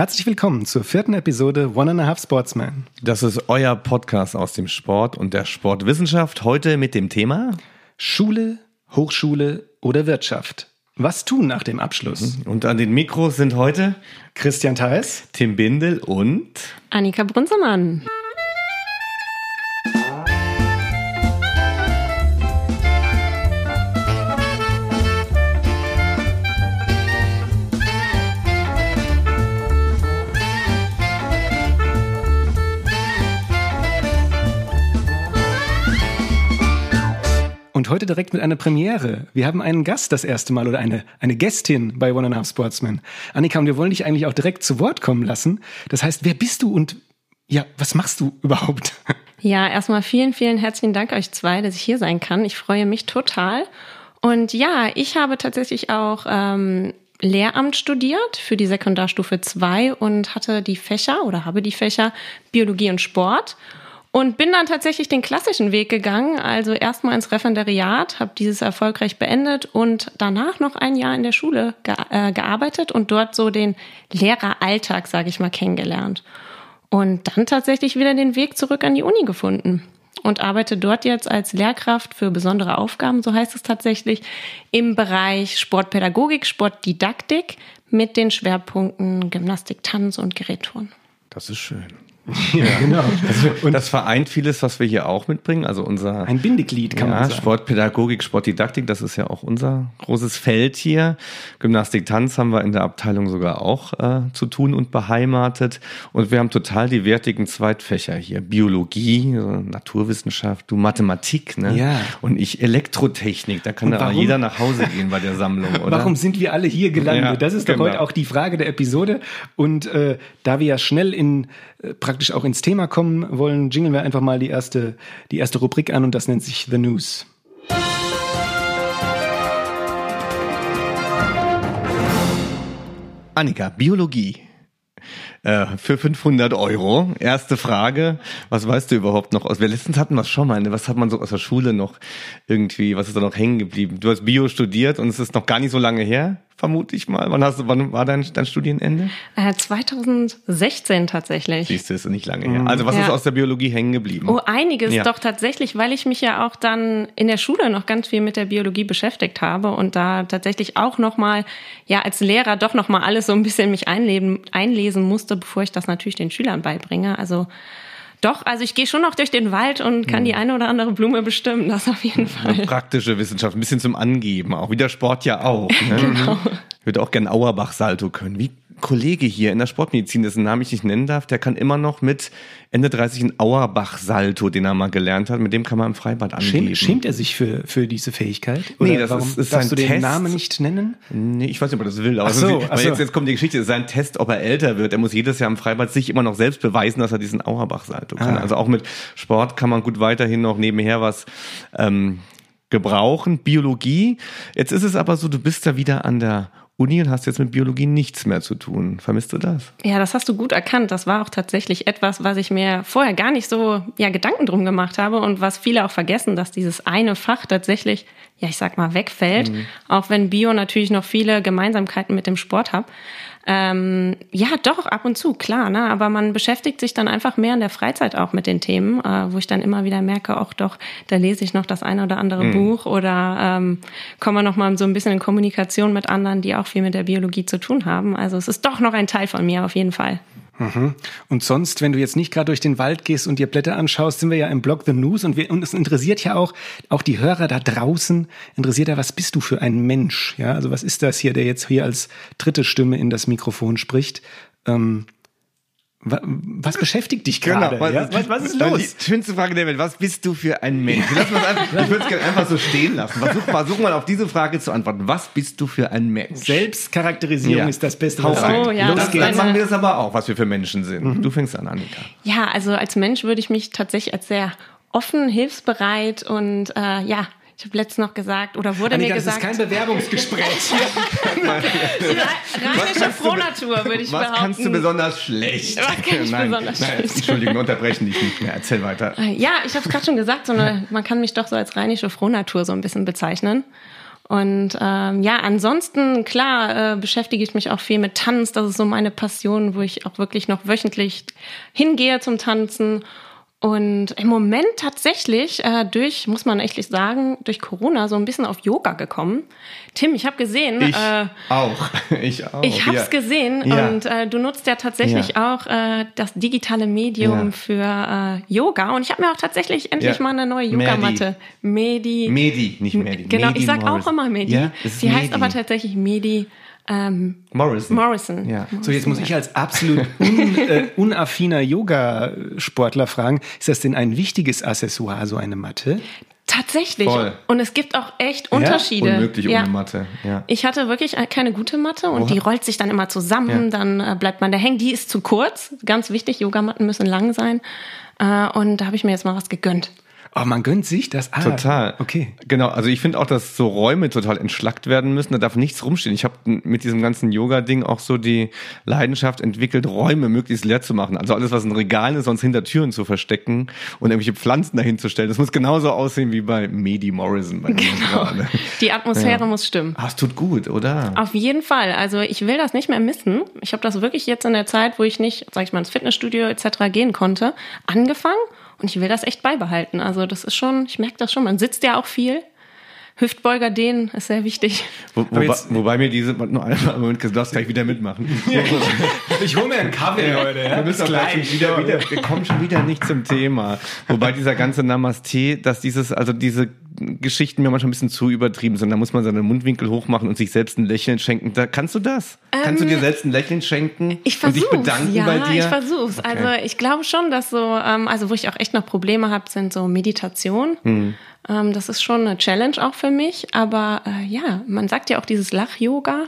Herzlich willkommen zur vierten Episode One and a Half Sportsman. Das ist euer Podcast aus dem Sport und der Sportwissenschaft. Heute mit dem Thema Schule, Hochschule oder Wirtschaft. Was tun nach dem Abschluss? Mhm. Und an den Mikros sind heute Christian Theis, Tim Bindel und Annika Brunzemann. Heute direkt mit einer Premiere. Wir haben einen Gast das erste Mal oder eine, eine Gästin bei One and a Half Sportsman. Annika, und wir wollen dich eigentlich auch direkt zu Wort kommen lassen. Das heißt, wer bist du und ja, was machst du überhaupt? Ja, erstmal vielen, vielen herzlichen Dank euch zwei, dass ich hier sein kann. Ich freue mich total. Und ja, ich habe tatsächlich auch ähm, Lehramt studiert für die Sekundarstufe 2 und hatte die Fächer oder habe die Fächer Biologie und Sport. Und bin dann tatsächlich den klassischen Weg gegangen, also erstmal ins Referendariat, habe dieses erfolgreich beendet und danach noch ein Jahr in der Schule ge äh, gearbeitet und dort so den Lehreralltag, sage ich mal, kennengelernt. Und dann tatsächlich wieder den Weg zurück an die Uni gefunden und arbeite dort jetzt als Lehrkraft für besondere Aufgaben, so heißt es tatsächlich, im Bereich Sportpädagogik, Sportdidaktik mit den Schwerpunkten Gymnastik, Tanz und Gerätturnen. Das ist schön. Ja, genau. Das, und das vereint vieles, was wir hier auch mitbringen. Also unser ein Bindeglied kann ja, man sagen. Sportpädagogik, Sportdidaktik, das ist ja auch unser großes Feld hier. Gymnastik, Tanz haben wir in der Abteilung sogar auch äh, zu tun und beheimatet. Und wir haben total die wertigen Zweitfächer hier: Biologie, Naturwissenschaft, du Mathematik, ne? Ja. Und ich Elektrotechnik. Da kann da jeder nach Hause gehen bei der Sammlung, oder? Warum sind wir alle hier gelandet? Ja, das ist genau. doch heute auch die Frage der Episode. Und äh, da wir ja schnell in äh, praktisch auch ins Thema kommen wollen, jingeln wir einfach mal die erste, die erste Rubrik an und das nennt sich The News. Annika, Biologie. Äh, für 500 Euro. Erste Frage, was weißt du überhaupt noch aus? Wir letztens hatten wir schon mal, ne? was hat man so aus der Schule noch irgendwie, was ist da noch hängen geblieben? Du hast Bio studiert und es ist noch gar nicht so lange her vermute ich mal. Wann, hast du, wann war dein, dein Studienende? Äh, 2016 tatsächlich. Siehst du, ist nicht lange her. Also was ja. ist aus der Biologie hängen geblieben? Oh, einiges ja. doch tatsächlich, weil ich mich ja auch dann in der Schule noch ganz viel mit der Biologie beschäftigt habe und da tatsächlich auch nochmal, ja, als Lehrer doch nochmal alles so ein bisschen mich einleben, einlesen musste, bevor ich das natürlich den Schülern beibringe. Also doch, also ich gehe schon noch durch den Wald und kann hm. die eine oder andere Blume bestimmen, das auf jeden Fall. Eine praktische Wissenschaft, ein bisschen zum Angeben, auch wie der Sport ja auch. Ne? genau. Ich würde auch gern Auerbach-Salto können. Wie Kollege hier in der Sportmedizin, dessen Namen ich nicht nennen darf, der kann immer noch mit Ende 30 einen Auerbach-Salto, den er mal gelernt hat, mit dem kann man im Freibad angeben. Schämt, schämt er sich für, für diese Fähigkeit? Oder nee, das warum, ist, ist darfst du Test. den Namen nicht nennen? Nee, ich weiß nicht, ob er das will. Aber so, so. Jetzt, jetzt kommt die Geschichte, sein Test, ob er älter wird. Er muss jedes Jahr im Freibad sich immer noch selbst beweisen, dass er diesen Auerbach-Salto kann. Ah. Also auch mit Sport kann man gut weiterhin noch nebenher was ähm, gebrauchen. Biologie. Jetzt ist es aber so, du bist da wieder an der Uni und hast jetzt mit Biologie nichts mehr zu tun. Vermisst du das? Ja, das hast du gut erkannt. Das war auch tatsächlich etwas, was ich mir vorher gar nicht so ja, Gedanken drum gemacht habe und was viele auch vergessen, dass dieses eine Fach tatsächlich, ja, ich sag mal, wegfällt. Mhm. Auch wenn Bio natürlich noch viele Gemeinsamkeiten mit dem Sport hat. Ähm, ja, doch, ab und zu, klar, ne? aber man beschäftigt sich dann einfach mehr in der Freizeit auch mit den Themen, äh, wo ich dann immer wieder merke, auch doch, da lese ich noch das eine oder andere mhm. Buch oder ähm, komme noch mal so ein bisschen in Kommunikation mit anderen, die auch viel mit der Biologie zu tun haben. Also es ist doch noch ein Teil von mir auf jeden Fall. Mhm. Und sonst, wenn du jetzt nicht gerade durch den Wald gehst und dir Blätter anschaust, sind wir ja im Blog The News und, wir, und es interessiert ja auch, auch die Hörer da draußen, interessiert ja, was bist du für ein Mensch? Ja, also was ist das hier, der jetzt hier als dritte Stimme in das Mikrofon spricht? Ähm, was beschäftigt dich genau, gerade? Genau, was, ja? was, was, ist los? Die schönste Frage der Welt. Was bist du für ein Mensch? Einfach, ich würde es gerne einfach so stehen lassen. Versuch, versuch mal auf diese Frage zu antworten. Was bist du für ein Mensch? Selbstcharakterisierung ja. ist das Beste. Was oh, ja, Los geht's. Dann machen wir das aber auch, was wir für Menschen sind. Mhm. Du fängst an, Annika. Ja, also als Mensch würde ich mich tatsächlich als sehr offen, hilfsbereit und äh, ja ich habe letztens noch gesagt, oder wurde Annika, mir gesagt. Das ist kein Bewerbungsgespräch. Rheinische Frohnatur, würde ich was behaupten. Was kannst du besonders schlecht? Was kann ich nein, besonders nein, schlecht? Entschuldigung, unterbrechen dich nicht mehr. Erzähl weiter. Ja, ich habe es gerade schon gesagt, so eine, man kann mich doch so als rheinische Frohnatur so ein bisschen bezeichnen. Und ähm, ja, ansonsten, klar, äh, beschäftige ich mich auch viel mit Tanz. Das ist so meine Passion, wo ich auch wirklich noch wöchentlich hingehe zum Tanzen. Und im Moment tatsächlich äh, durch, muss man echt sagen, durch Corona so ein bisschen auf Yoga gekommen. Tim, ich habe gesehen. Ich äh, auch. Ich auch. Ich habe es ja. gesehen Ja. und äh, du nutzt ja tatsächlich Ja. auch äh, das digitale Medium für äh, Yoga. Und ich habe mir auch tatsächlich endlich mal eine neue Medi. Yogamatte. Medi. Medi, nicht Medi. Genau, Medi ich sag auch immer Medi. Ja, ist Die heißt Medi. aber tatsächlich Medi ähm, Morrison. Morrison. Ja. So, jetzt muss ich als absolut un, äh, unaffiner Yoga-Sportler fragen, ist das denn ein wichtiges Accessoire, so eine Matte? Tatsächlich. Voll. Und es gibt auch echt Unterschiede. Unmöglich ja. ohne Mathe. Ja. Ich hatte wirklich keine gute Matte und Oha. die rollt sich dann immer zusammen, Ja. dann äh, bleibt man da hängen. Die ist zu kurz, ganz wichtig, Yogamatten müssen lang sein. Äh, und da habe ich mir jetzt mal was gegönnt. Oh, man gönnt sich das? Ah, Total. Okay. Genau, also ich finde auch, dass so Räume total entschlackt werden müssen. Da darf nichts rumstehen. Ich habe mit diesem ganzen Yoga-Ding auch so die Leidenschaft entwickelt, Räume möglichst leer zu machen. Also alles, was in Regalen ist, sonst hinter Türen zu verstecken und irgendwelche Pflanzen dahin zu stellen. Das muss genauso aussehen wie bei Medi Morrison. Bei mir gerade. Die Atmosphäre Ja. muss stimmen. Ah, es tut gut, oder? Auf jeden Fall. Also ich will das nicht mehr missen. Ich habe das wirklich jetzt in der Zeit, wo ich nicht, sag ich mal, ins Fitnessstudio etc. gehen konnte, angefangen und ich will das echt beibehalten. Also das ist schon, ich merke das schon. Man sitzt ja auch viel. Hüftbeuger dehnen ist sehr wichtig. Wo, wobei, jetzt- wobei mir diese, nur einmal, Moment, du darfst gleich wieder mitmachen. Ich hole mir einen Kaffee heute. Wir, müssen gleich wieder, wieder, wir kommen schon wieder nicht zum Thema. Wobei dieser ganze Namaste, dass dieses, also diese Geschichten mir manchmal ein bisschen zu übertrieben sind. Da muss man seine Mundwinkel hochmachen und sich selbst ein Lächeln schenken. Da, kannst du das? kannst du dir selbst ein Lächeln schenken Ähm, Ich und dich bedanken ja, bei dir? ich versuch's. Okay. Also ich glaube schon, dass so, ähm, also wo ich auch echt noch Probleme habe, sind so Meditation. Hm. Ähm, das ist schon eine Challenge auch für mich. Aber äh, ja, man sagt ja auch dieses Lach-Yoga,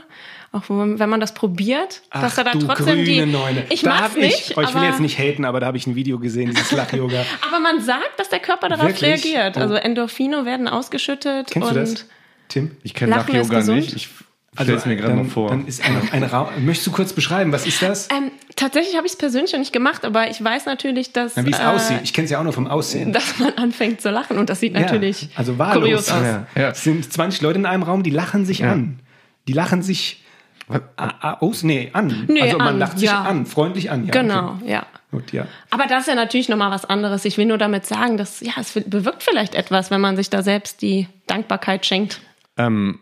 auch wenn man das probiert, dass er da du trotzdem grüne die. Neune. Ich da mach's nicht. Ich, oh, ich will jetzt nicht haten, aber da habe ich ein Video gesehen, dieses Lach-Yoga. Aber man sagt, dass der Körper darauf Wirklich? reagiert. Oh. Also Endorphine werden ausgeschüttet Kennst und du das, Tim? ich kenne Lach-Yoga nicht. Ich stelle es mir gerade mal vor. Dann ist ein, ein Raum. Möchtest du kurz beschreiben, was ist das? ähm, tatsächlich habe ich es persönlich noch nicht gemacht, aber ich weiß natürlich, dass, Na, wie es äh, aussieht. Ich kenne es ja auch nur vom Aussehen. dass man anfängt zu lachen und das sieht natürlich ja, also wahllos. kurios aus. Ja, ja. Es sind 20 Leute in einem Raum, die lachen sich an. Die lachen sich aus, nee, an. Nee, also man an, lacht sich ja. an, freundlich an. Ja, Genau, Okay. ja. Gut, ja. Aber das ist ja natürlich nochmal was anderes. Ich will nur damit sagen, dass ja, es bewirkt vielleicht etwas, wenn man sich da selbst die Dankbarkeit schenkt. Ähm,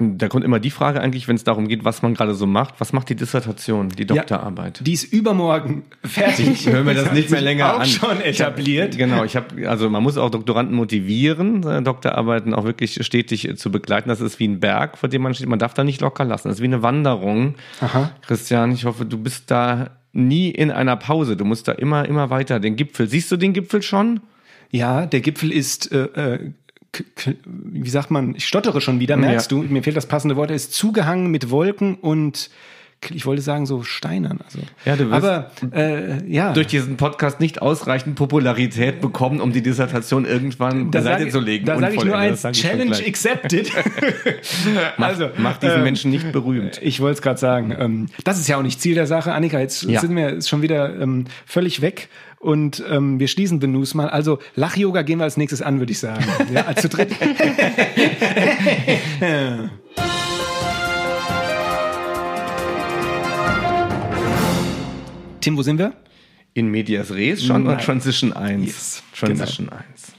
da kommt immer die Frage eigentlich, wenn es darum geht, was man gerade so macht. Was macht die Dissertation, die Doktorarbeit? Die ist übermorgen fertig. Hören wir das nicht mehr länger auch an. schon etabliert. Genau, ich habe, also man muss auch Doktoranden motivieren, seine Doktorarbeiten auch wirklich stetig äh, zu begleiten. Das ist wie ein Berg, vor dem man steht. Man darf da nicht locker lassen. Das ist wie eine Wanderung. Aha. Christian, ich hoffe, du bist da nie in einer Pause. Du musst da immer, immer weiter den Gipfel. Siehst du den Gipfel schon? Ja, der Gipfel ist, äh, äh, wie sagt man, ich stottere schon wieder, merkst Ja. du? Mir fehlt das passende Wort. Er ist zugehangen mit Wolken und ich wollte sagen so Steinern. Also. Ja, du wirst Aber äh, ja. durch diesen Podcast nicht ausreichend Popularität bekommen, um die Dissertation irgendwann beiseite sage zu legen. da sag ich nur eins, Challenge accepted. also, Macht diesen äh, Menschen nicht berühmt. Ich wollte es gerade sagen. Ähm, das ist ja auch nicht Ziel der Sache. Annika, jetzt Ja. sind wir schon wieder ähm, völlig weg und ähm, wir schließen den News mal. Also Lach-Yoga gehen wir als nächstes an, würde ich sagen. Ja, als zu dritt. Tim, wo sind wir? In Medias Res schon oder Nein. Transition 1? Yes, Transition 1.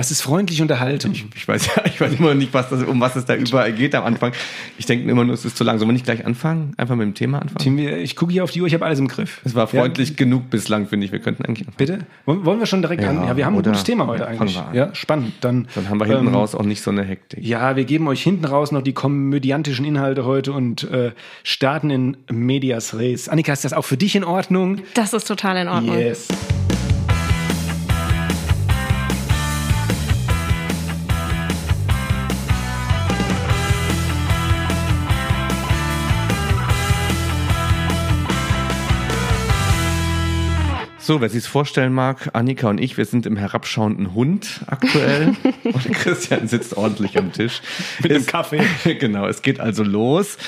Das ist freundliche Unterhaltung. Ich weiß ja, ich weiß immer nicht, was das, um was es da überall geht am Anfang. Ich denke immer nur, es ist zu lang. Sollen wir nicht gleich anfangen? Einfach mit dem Thema anfangen? Tim, ich gucke hier auf die Uhr, ich habe alles im Griff. Es war freundlich genug bislang, finde ich. Wir könnten eigentlich anfangen. Bitte? Wollen wir schon direkt Ja, an? Ja, wir haben ein gutes Thema heute ja, eigentlich. fangen wir an. Ja, spannend. Dann, Dann haben wir hinten ähm, raus auch nicht so eine Hektik. Ja, wir geben euch hinten raus noch die komödiantischen Inhalte heute und äh, starten in Medias Res. Annika, ist das auch für dich in Ordnung? Das ist total in Ordnung. Yes. So, wer sich vorstellen mag, Annika und ich, wir sind im herabschauenden Hund aktuell und Christian sitzt ordentlich am Tisch. Mit dem Kaffee. genau, es geht also los.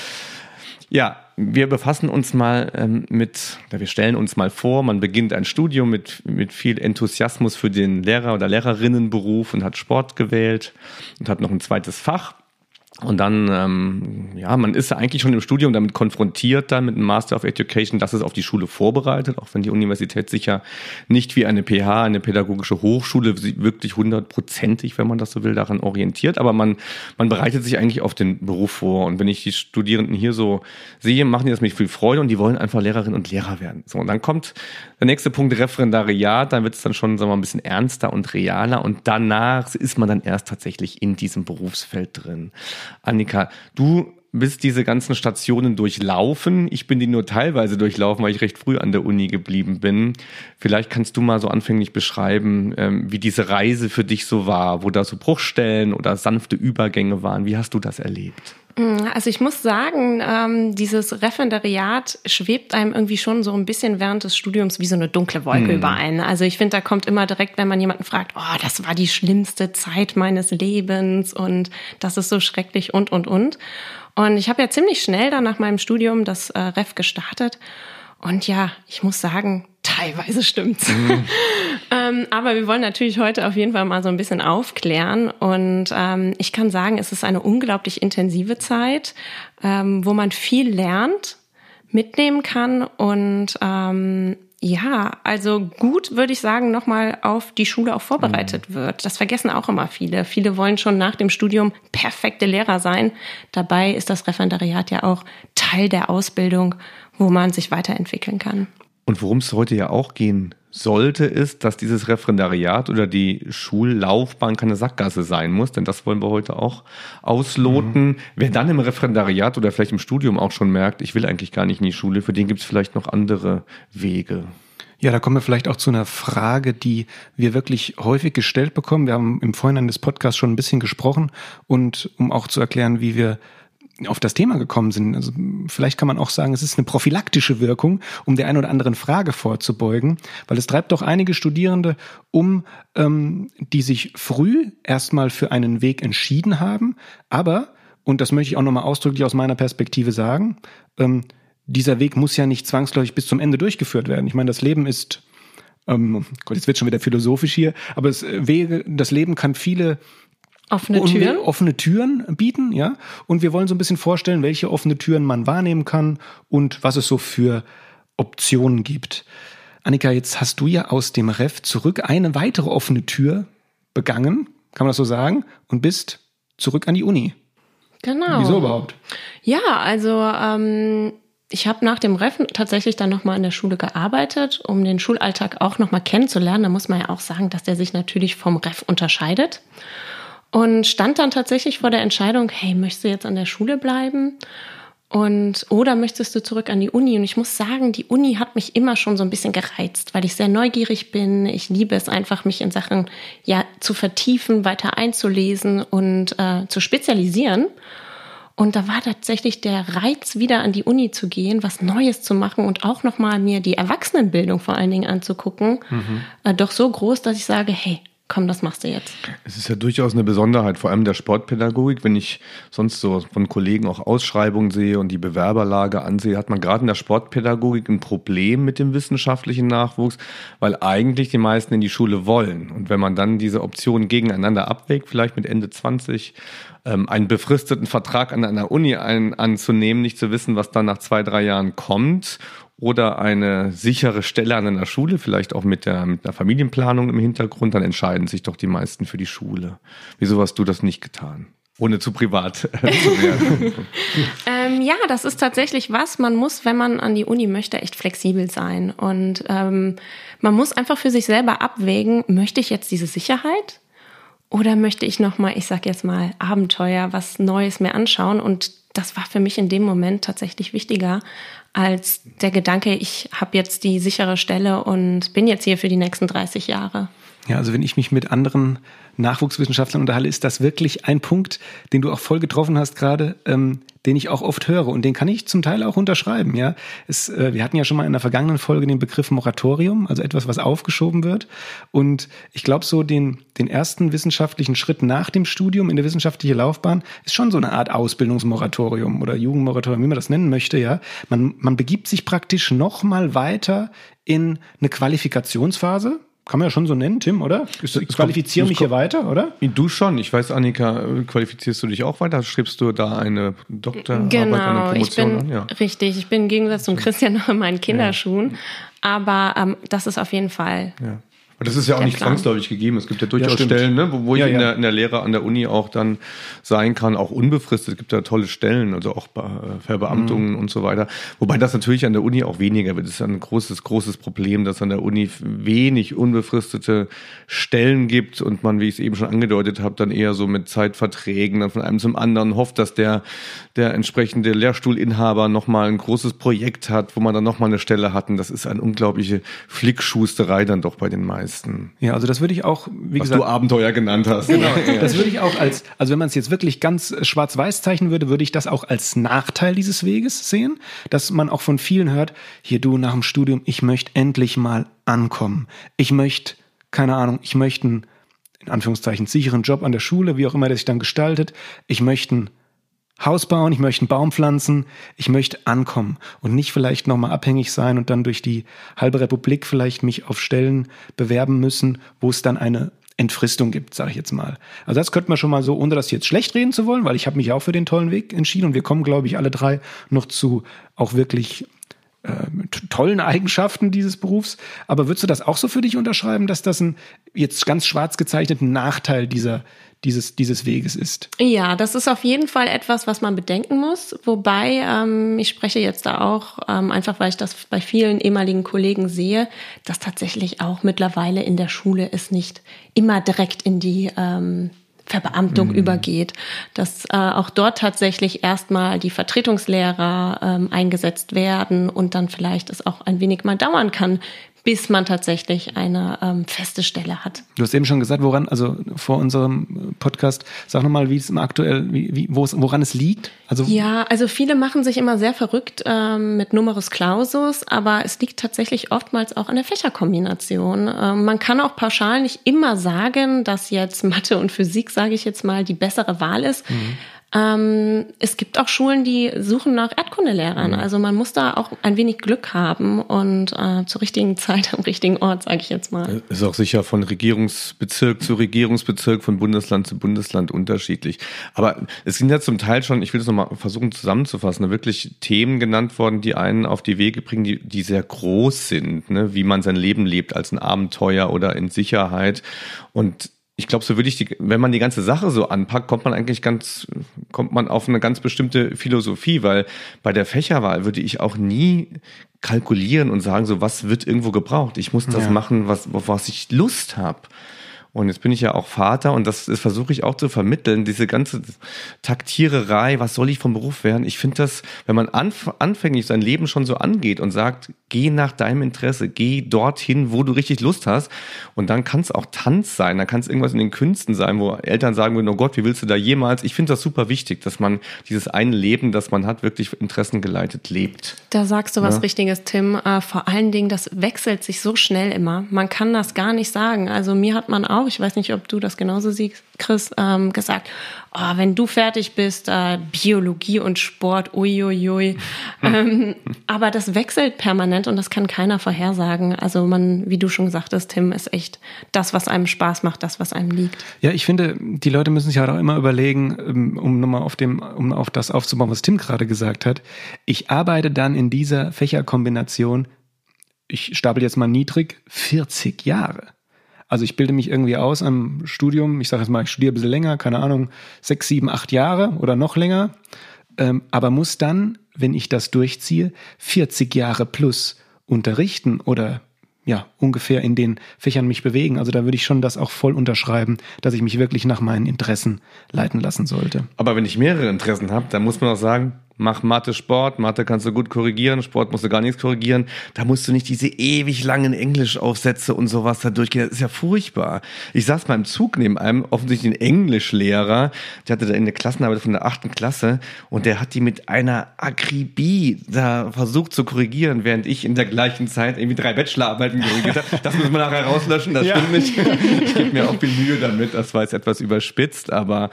Ja, wir befassen uns mal ähm, mit, wir stellen uns mal vor, man beginnt ein Studium mit, mit viel Enthusiasmus für den Lehrer- oder Lehrerinnenberuf und hat Sport gewählt und hat noch ein zweites Fach. Und dann, ähm, ja, man ist ja eigentlich schon im Studium damit konfrontiert, dann mit einem Master of Education, dass es auf die Schule vorbereitet, auch wenn die Universität sicher nicht wie eine PH, eine pädagogische Hochschule, wirklich hundertprozentig, wenn man das so will, daran orientiert. Aber man, man bereitet sich eigentlich auf den Beruf vor. Und wenn ich die Studierenden hier so sehe, machen die das mit viel Freude und die wollen einfach Lehrerinnen und Lehrer werden. So, und dann kommt der nächste Punkt, Referendariat, dann wird es dann schon, sagen wir mal, ein bisschen ernster und realer. Und danach ist man dann erst tatsächlich in diesem Berufsfeld drin. Annika, du bist diese ganzen Stationen durchlaufen. Ich bin die nur teilweise durchlaufen, weil ich recht früh an der Uni geblieben bin. Vielleicht kannst du mal so anfänglich beschreiben, ähm, wie diese Reise für dich so war, wo da so Bruchstellen oder sanfte Übergänge waren. Wie hast du das erlebt? Mm, also ich muss sagen, ähm, dieses Referendariat schwebt einem irgendwie schon so ein bisschen während des Studiums wie so eine dunkle Wolke mhm. über einen. Also ich finde, da kommt immer direkt, wenn man jemanden fragt, oh, das war die schlimmste Zeit meines Lebens und das ist so schrecklich und, und, und. Und ich habe ja ziemlich schnell dann nach meinem Studium das äh, Ref gestartet. Und ja, ich muss sagen, teilweise stimmt's. Mhm. ähm, aber wir wollen natürlich heute auf jeden Fall mal so ein bisschen aufklären. Und ähm, ich kann sagen, es ist eine unglaublich intensive Zeit, ähm, wo man viel lernt, mitnehmen kann und ähm, ja, also gut würde ich sagen, nochmal auf die Schule auch vorbereitet mhm. wird. Das vergessen auch immer viele. Viele wollen schon nach dem Studium perfekte Lehrer sein. Dabei ist das Referendariat ja auch Teil der Ausbildung, wo man sich weiterentwickeln kann. Und worum es heute ja auch gehen sollte, ist, dass dieses Referendariat oder die Schullaufbahn keine Sackgasse sein muss, denn das wollen wir heute auch ausloten. Mhm. Wer dann im Referendariat oder vielleicht im Studium auch schon merkt, ich will eigentlich gar nicht in die Schule, für den gibt es vielleicht noch andere Wege. Ja, da kommen wir vielleicht auch zu einer Frage, die wir wirklich häufig gestellt bekommen. Wir haben im Vorhinein des Podcasts schon ein bisschen gesprochen und um auch zu erklären, wie wir auf das Thema gekommen sind. Also vielleicht kann man auch sagen, es ist eine prophylaktische Wirkung, um der ein oder anderen Frage vorzubeugen, weil es treibt doch einige Studierende um, ähm, die sich früh erstmal für einen Weg entschieden haben, aber, und das möchte ich auch nochmal ausdrücklich aus meiner Perspektive sagen, ähm, dieser Weg muss ja nicht zwangsläufig bis zum Ende durchgeführt werden. Ich meine, das Leben ist, ähm, Gott, jetzt wird schon wieder philosophisch hier, aber es, äh, Wege, das Leben kann viele Offene Türen? Offene Türen bieten, ja. Und wir wollen so ein bisschen vorstellen, welche offene Türen man wahrnehmen kann und was es so für Optionen gibt. Annika, jetzt hast du ja aus dem Ref zurück eine weitere offene Tür begangen, kann man das so sagen, und bist zurück an die Uni. Genau. Wieso überhaupt? Ja, also ähm, ich habe nach dem Ref tatsächlich dann nochmal in der Schule gearbeitet, um den Schulalltag auch nochmal kennenzulernen. Da muss man ja auch sagen, dass der sich natürlich vom Ref unterscheidet und stand dann tatsächlich vor der Entscheidung, hey, möchtest du jetzt an der Schule bleiben? Und oder möchtest du zurück an die Uni? Und ich muss sagen, die Uni hat mich immer schon so ein bisschen gereizt, weil ich sehr neugierig bin. Ich liebe es einfach, mich in Sachen ja zu vertiefen, weiter einzulesen und äh, zu spezialisieren. Und da war tatsächlich der Reiz, wieder an die Uni zu gehen, was Neues zu machen und auch nochmal mir die Erwachsenenbildung vor allen Dingen anzugucken, mhm. äh, doch so groß, dass ich sage, hey, komm, das machst du jetzt. Es ist ja durchaus eine Besonderheit, vor allem der Sportpädagogik. Wenn ich sonst so von Kollegen auch Ausschreibungen sehe und die Bewerberlage ansehe, hat man gerade in der Sportpädagogik ein Problem mit dem wissenschaftlichen Nachwuchs, weil eigentlich die meisten in die Schule wollen. Und wenn man dann diese Optionen gegeneinander abwägt, vielleicht mit Ende 20 ähm, einen befristeten Vertrag an einer Uni ein, anzunehmen, nicht zu wissen, was dann nach zwei, drei Jahren kommt oder eine sichere Stelle an einer Schule, vielleicht auch mit, der, mit einer Familienplanung im Hintergrund, dann entscheiden sich doch die meisten für die Schule. Wieso hast du das nicht getan? Ohne zu privat äh, zu werden. ähm, ja, das ist tatsächlich was. Man muss, wenn man an die Uni möchte, echt flexibel sein. Und ähm, man muss einfach für sich selber abwägen, möchte ich jetzt diese Sicherheit? Oder möchte ich nochmal, ich sag jetzt mal, Abenteuer, was Neues mir anschauen? Und das war für mich in dem Moment tatsächlich wichtiger, als der Gedanke, ich habe jetzt die sichere Stelle und bin jetzt hier für die nächsten 30 Jahre. Ja, also wenn ich mich mit anderen Nachwuchswissenschaftlern unterhalte, ist das wirklich ein Punkt, den du auch voll getroffen hast gerade, ähm, den ich auch oft höre und den kann ich zum Teil auch unterschreiben. Ja, es, äh, wir hatten ja schon mal in der vergangenen Folge den Begriff Moratorium, also etwas, was aufgeschoben wird. Und ich glaube, so den den ersten wissenschaftlichen Schritt nach dem Studium in der wissenschaftlichen Laufbahn ist schon so eine Art Ausbildungsmoratorium oder Jugendmoratorium, wie man das nennen möchte. Ja, man man begibt sich praktisch noch mal weiter in eine Qualifikationsphase kann man ja schon so nennen, Tim, oder? Ich, qualifiziere mich hier weiter, oder? Du schon. Ich weiß, Annika, qualifizierst du dich auch weiter? Schreibst du da eine Doktorarbeit, genau, eine Promotion ich bin, an? Ja. Richtig, ich bin im Gegensatz zum Christian noch in meinen Kinderschuhen. Ja. Aber ähm, das ist auf jeden Fall ja. Aber das ist ja auch Der nicht Plan. zwangsläufig gegeben. Es gibt ja durchaus stimmt. Stellen, ne, wo, wo Ja, ich in, ja. der, in der Lehre an der Uni auch dann sein kann, auch unbefristet. Es gibt ja tolle Stellen, also auch Mhm. Verbeamtungen und so weiter. Wobei das natürlich an der Uni auch weniger wird. Das ist ja ein großes, großes Problem, dass an der Uni wenig unbefristete Stellen gibt und man, wie ich es eben schon angedeutet habe, dann eher so mit Zeitverträgen dann von einem zum anderen hofft, dass der, der entsprechende Lehrstuhlinhaber nochmal ein großes Projekt hat, wo man dann nochmal eine Stelle hat. Und das ist eine unglaubliche Flickschusterei dann doch bei den meisten. Ja, also das würde ich auch, wie Was gesagt, du Abenteuer genannt hast. Genau. Das würde ich auch als, also wenn man es jetzt wirklich ganz schwarz-weiß zeichnen würde, würde ich das auch als Nachteil dieses Weges sehen, dass man auch von vielen hört, hier du nach dem Studium, ich möchte endlich mal ankommen. Ich möchte, keine Ahnung, ich möchte einen, in Anführungszeichen, sicheren Job an der Schule, wie auch immer der sich dann gestaltet. Ich möchte ein Haus bauen, ich möchte einen Baum pflanzen, ich möchte ankommen und nicht vielleicht nochmal abhängig sein und dann durch die halbe Republik vielleicht mich auf Stellen bewerben müssen, wo es dann eine Entfristung gibt, sage ich jetzt mal. Also das könnte man schon mal so, ohne das jetzt schlecht reden zu wollen, weil ich habe mich auch für den tollen Weg entschieden und wir kommen, glaube ich, alle drei noch zu auch wirklich äh, tollen Eigenschaften dieses Berufs. Aber würdest du das auch so für dich unterschreiben, dass das ein jetzt ganz schwarz gezeichneten Nachteil dieser, dieses, dieses Weges ist? Ja, das ist auf jeden Fall etwas, was man bedenken muss. Wobei, ähm, ich spreche jetzt da auch, ähm, einfach weil ich das bei vielen ehemaligen Kollegen sehe, dass tatsächlich auch mittlerweile in der Schule es nicht immer direkt in die ähm, Verbeamtung übergeht, dass äh, auch dort tatsächlich erstmal die Vertretungslehrer ähm, eingesetzt werden und dann vielleicht es auch ein wenig mal dauern kann, bis man tatsächlich eine ähm, feste Stelle hat. Du hast eben schon gesagt, woran, also vor unserem Podcast, sag nochmal, wie es im aktuell, wie, wie, wo es, woran es liegt. Also Ja, also viele machen sich immer sehr verrückt ähm, mit Numerus Clausus, aber es liegt tatsächlich oftmals auch an der Fächerkombination. Ähm, man kann auch pauschal nicht immer sagen, dass jetzt Mathe und Physik, sage ich jetzt mal, die bessere Wahl ist. Ähm, es gibt auch Schulen, die suchen nach Erdkundelehrern. Also man muss da auch ein wenig Glück haben und äh, zur richtigen Zeit am richtigen Ort, sage ich jetzt mal. Ist auch sicher von Regierungsbezirk zu Regierungsbezirk, von Bundesland zu Bundesland unterschiedlich. Aber es sind ja zum Teil schon, ich will das nochmal versuchen zusammenzufassen, wirklich Themen genannt worden, die einen auf die Wege bringen, die, die sehr groß sind, ne? wie man sein Leben lebt als ein Abenteuer oder in Sicherheit. Und ich glaube, so würde ich die, wenn man die ganze Sache so anpackt, kommt man eigentlich ganz, kommt man auf eine ganz bestimmte Philosophie, weil bei der Fächerwahl würde ich auch nie kalkulieren und sagen, so was wird irgendwo gebraucht. Ich muss das Ja. machen, was, auf was ich Lust habe. Und jetzt bin ich ja auch Vater und das, das versuche ich auch zu vermitteln, diese ganze Taktiererei, was soll ich vom Beruf werden? Ich finde das, wenn man anf anfänglich sein Leben schon so angeht und sagt, geh nach deinem Interesse, geh dorthin, wo du richtig Lust hast. Und dann kann es auch Tanz sein, dann kann es irgendwas in den Künsten sein, wo Eltern sagen würden, oh Gott, wie willst du da jemals? Ich finde das super wichtig, dass man dieses eine Leben, das man hat, wirklich interessengeleitet lebt. Da sagst du was Ja. Richtiges, Tim. Äh, vor allen Dingen, das wechselt sich so schnell immer. Man kann das gar nicht sagen. Also mir hat man auch, ich weiß nicht, ob du das genauso siehst, Chris, ähm, gesagt, oh, wenn du fertig bist, äh, Biologie und Sport, uiuiui. Ähm, aber das wechselt permanent und das kann keiner vorhersagen. Also man, wie du schon sagtest, Tim, ist echt das, was einem Spaß macht, das, was einem liegt. Ja, ich finde, die Leute müssen sich halt auch immer überlegen, ähm, um nochmal auf dem, um auf das aufzubauen, was Tim gerade gesagt hat. Ich arbeite dann in dieser Fächerkombination, ich stapel jetzt mal niedrig, 40 Jahre. Also ich bilde mich irgendwie aus am Studium, ich sage jetzt mal, ich studiere ein bisschen länger, keine Ahnung, sechs, sieben, acht Jahre oder noch länger, ähm, aber muss dann, wenn ich das durchziehe, 40 Jahre plus unterrichten oder ja, ungefähr in den Fächern mich bewegen. Also da würde ich schon das auch voll unterschreiben, dass ich mich wirklich nach meinen Interessen leiten lassen sollte. Aber wenn ich mehrere Interessen habe, dann muss man auch sagen, mach Mathe, Sport. Mathe kannst du gut korrigieren, Sport musst du gar nichts korrigieren. Da musst du nicht diese ewig langen Englischaufsätze und sowas da durchgehen. Das ist ja furchtbar. Ich saß mal im Zug neben einem offensichtlich einen Englischlehrer, der hatte da eine Klassenarbeit von der achten Klasse und der hat die mit einer Akribie da versucht zu korrigieren, während ich in der gleichen Zeit irgendwie drei Bachelorarbeiten korrigiert habe. Das müssen wir nachher rauslöschen, das Ja. stimmt nicht. Ich gebe mir auch viel Mühe damit. Das war jetzt etwas überspitzt, aber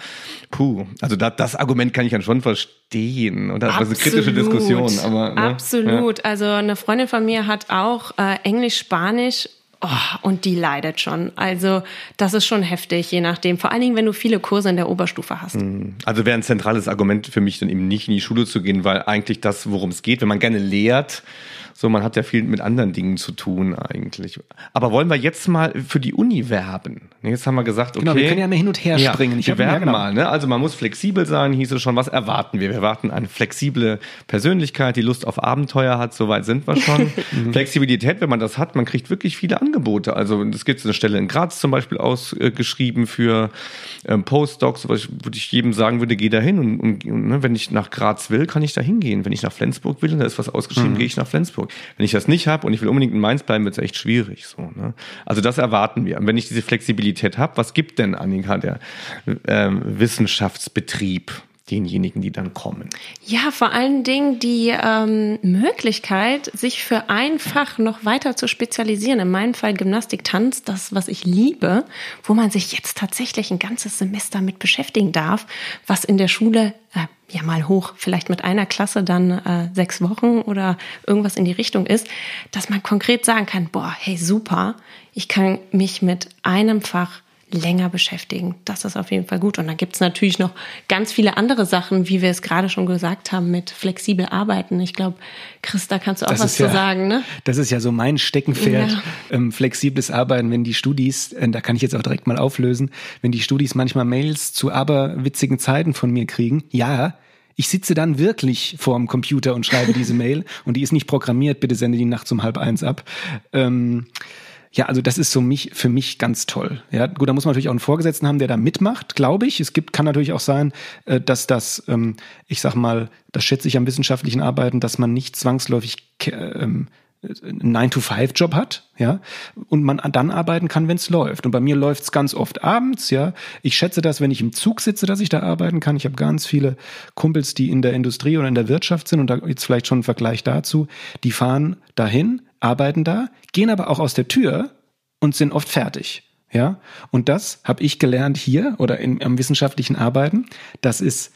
puh. Also da, das Argument kann ich dann schon verstehen. Und das war eine kritische Diskussion. Aber, ne? Absolut. Also eine Freundin von mir hat auch äh, Englisch, Spanisch Oh, und die leidet schon. Also das ist schon heftig, je nachdem. Vor allen Dingen, wenn du viele Kurse in der Oberstufe hast. Hm. Also wäre ein zentrales Argument für mich dann eben nicht in die Schule zu gehen, weil eigentlich das, worum es geht, wenn man gerne lehrt, so, man hat ja viel mit anderen Dingen zu tun eigentlich. Aber wollen wir jetzt mal für die Uni werben? Jetzt haben wir gesagt, okay. Genau, wir können ja mal hin und her springen. Ja, wir werben ja, genau. mal. Ne? Also man muss flexibel sein, hieß es schon. Was erwarten wir? Wir erwarten eine flexible Persönlichkeit, die Lust auf Abenteuer hat. Soweit sind wir schon. Mhm. Flexibilität, wenn man das hat, man kriegt wirklich viele Angebote. Also es gibt eine Stelle in Graz zum Beispiel ausgeschrieben für ähm, Postdocs, wo ich, wo ich jedem sagen würde, geh da hin. Und, und, und ne, wenn ich nach Graz will, kann ich da hingehen. Wenn ich nach Flensburg will, da ist was ausgeschrieben, mhm. gehe ich nach Flensburg. Wenn ich das nicht habe und ich will unbedingt in Mainz bleiben, wird es echt schwierig. So, ne? Also das erwarten wir. Und wenn ich diese Flexibilität habe, was gibt denn, Annika, der äh, Wissenschaftsbetrieb? Denjenigen, die dann kommen. Ja, vor allen Dingen die ähm, Möglichkeit, sich für einfach noch weiter zu spezialisieren. In meinem Fall Gymnastik, Tanz, das, was ich liebe, wo man sich jetzt tatsächlich ein ganzes Semester mit beschäftigen darf, was in der Schule äh, ja mal hoch, vielleicht mit einer Klasse dann äh, sechs Wochen oder irgendwas in die Richtung ist, dass man konkret sagen kann, boah, hey, super, ich kann mich mit einem Fach länger beschäftigen. Das ist auf jeden Fall gut. Und dann gibt es natürlich noch ganz viele andere Sachen, wie wir es gerade schon gesagt haben, mit flexibel arbeiten. Ich glaube, Christa, kannst du auch das was zu ja, sagen, ne? Das ist ja so mein Steckenpferd, ja. ähm, flexibles Arbeiten, wenn die Studis, äh, da kann ich jetzt auch direkt mal auflösen, wenn die Studis manchmal Mails zu aberwitzigen Zeiten von mir kriegen, ja, ich sitze dann wirklich vor dem Computer und schreibe diese Mail und die ist nicht programmiert, bitte sende die nachts um halb eins ab. Ähm, ja, also das ist so mich, für mich ganz toll. Ja, gut, da muss man natürlich auch einen Vorgesetzten haben, der da mitmacht, glaube ich. Es gibt, kann natürlich auch sein, äh, dass das, ähm, ich sag mal, das schätze ich am wissenschaftlichen Arbeiten, dass man nicht zwangsläufig ähm, einen 9-to-5-Job hat, ja, und man dann arbeiten kann, wenn es läuft. Und bei mir läuft es ganz oft abends, ja. Ich schätze das, wenn ich im Zug sitze, dass ich da arbeiten kann. Ich habe ganz viele Kumpels, die in der Industrie oder in der Wirtschaft sind und da jetzt vielleicht schon ein Vergleich dazu, die fahren dahin, arbeiten da, gehen aber auch aus der Tür und sind oft fertig. Ja, und das habe ich gelernt hier oder in, am wissenschaftlichen Arbeiten. Das ist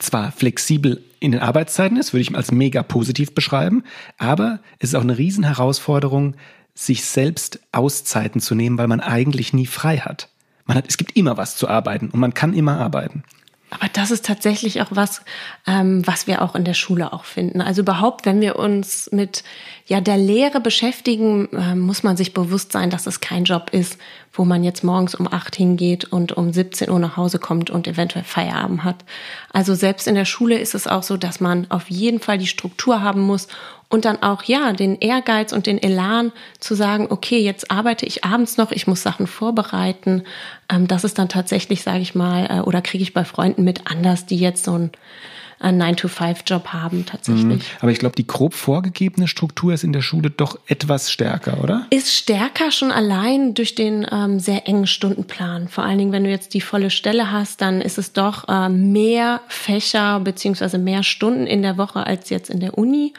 zwar flexibel in den Arbeitszeiten ist, würde ich als mega positiv beschreiben, aber es ist auch eine Riesenherausforderung, sich selbst Auszeiten zu nehmen, weil man eigentlich nie frei hat. Man hat, es gibt immer was zu arbeiten und man kann immer arbeiten. Aber das ist tatsächlich auch was, ähm, was wir auch in der Schule auch finden. Also überhaupt, wenn wir uns mit ja der Lehre beschäftigen, äh, muss man sich bewusst sein, dass es kein Job ist, wo man jetzt morgens um acht hingeht und um 17 Uhr nach Hause kommt und eventuell Feierabend hat. Also selbst in der Schule ist es auch so, dass man auf jeden Fall die Struktur haben muss und dann auch, ja, den Ehrgeiz und den Elan zu sagen, okay, jetzt arbeite ich abends noch, ich muss Sachen vorbereiten. Ähm, das ist dann tatsächlich, sage ich mal, äh, oder kriege ich bei Freunden mit anders, die jetzt so ein einen 9-to-5-Job haben tatsächlich. Mhm. Aber ich glaube, die grob vorgegebene Struktur ist in der Schule doch etwas stärker, oder? Ist stärker schon allein durch den ähm, sehr engen Stundenplan. Vor allen Dingen, wenn du jetzt die volle Stelle hast, dann ist es doch äh, mehr Fächer beziehungsweise mehr Stunden in der Woche als jetzt in der Uni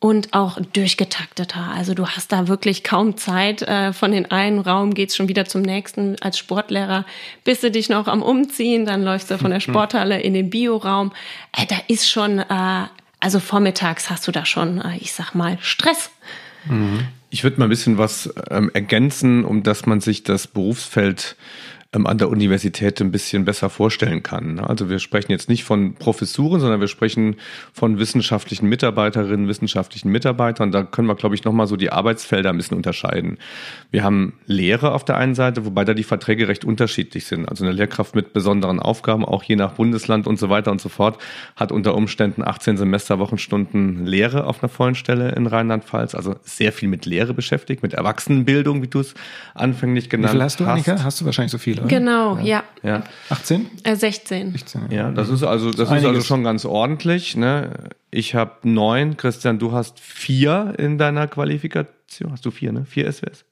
und auch durchgetakteter. Also du hast da wirklich kaum Zeit. Äh, von den einen Raum geht's schon wieder zum nächsten. Als Sportlehrer bist du dich noch am Umziehen, dann läufst du von der Sporthalle in den Bioraum. Äh, da ist schon, äh, also vormittags hast du da schon, ich sag mal, Stress. Mhm. Ich würde mal ein bisschen was ähm, ergänzen, um dass man sich das Berufsfeld ähm, an der Universität ein bisschen besser vorstellen kann. Ne? Also wir sprechen jetzt nicht von Professuren, sondern wir sprechen von wissenschaftlichen Mitarbeiterinnen, wissenschaftlichen Mitarbeitern. Da können wir, glaube ich, nochmal so die Arbeitsfelder ein bisschen unterscheiden. Wir haben Lehre auf der einen Seite, wobei da die Verträge recht unterschiedlich sind. Also eine Lehrkraft mit besonderen Aufgaben, auch je nach Bundesland und so weiter und so fort, hat unter Umständen 18 Semesterwochenstunden Lehre auf einer vollen Stelle in Rheinland-Pfalz. Also sehr viel mit Lehre beschäftigt, mit Erwachsenenbildung, wie du es anfänglich genannt hast. Wie viel hast du, Annika? Hast du wahrscheinlich so viel? Oder? Genau, ja. ja. 18? Äh, 16. 16. Ja, das ist also das ist also schon ganz ordentlich. Ne? Ich habe neun, Christian, du hast vier in deiner Qualifikation. Hast du vier, ne? Vier SWS?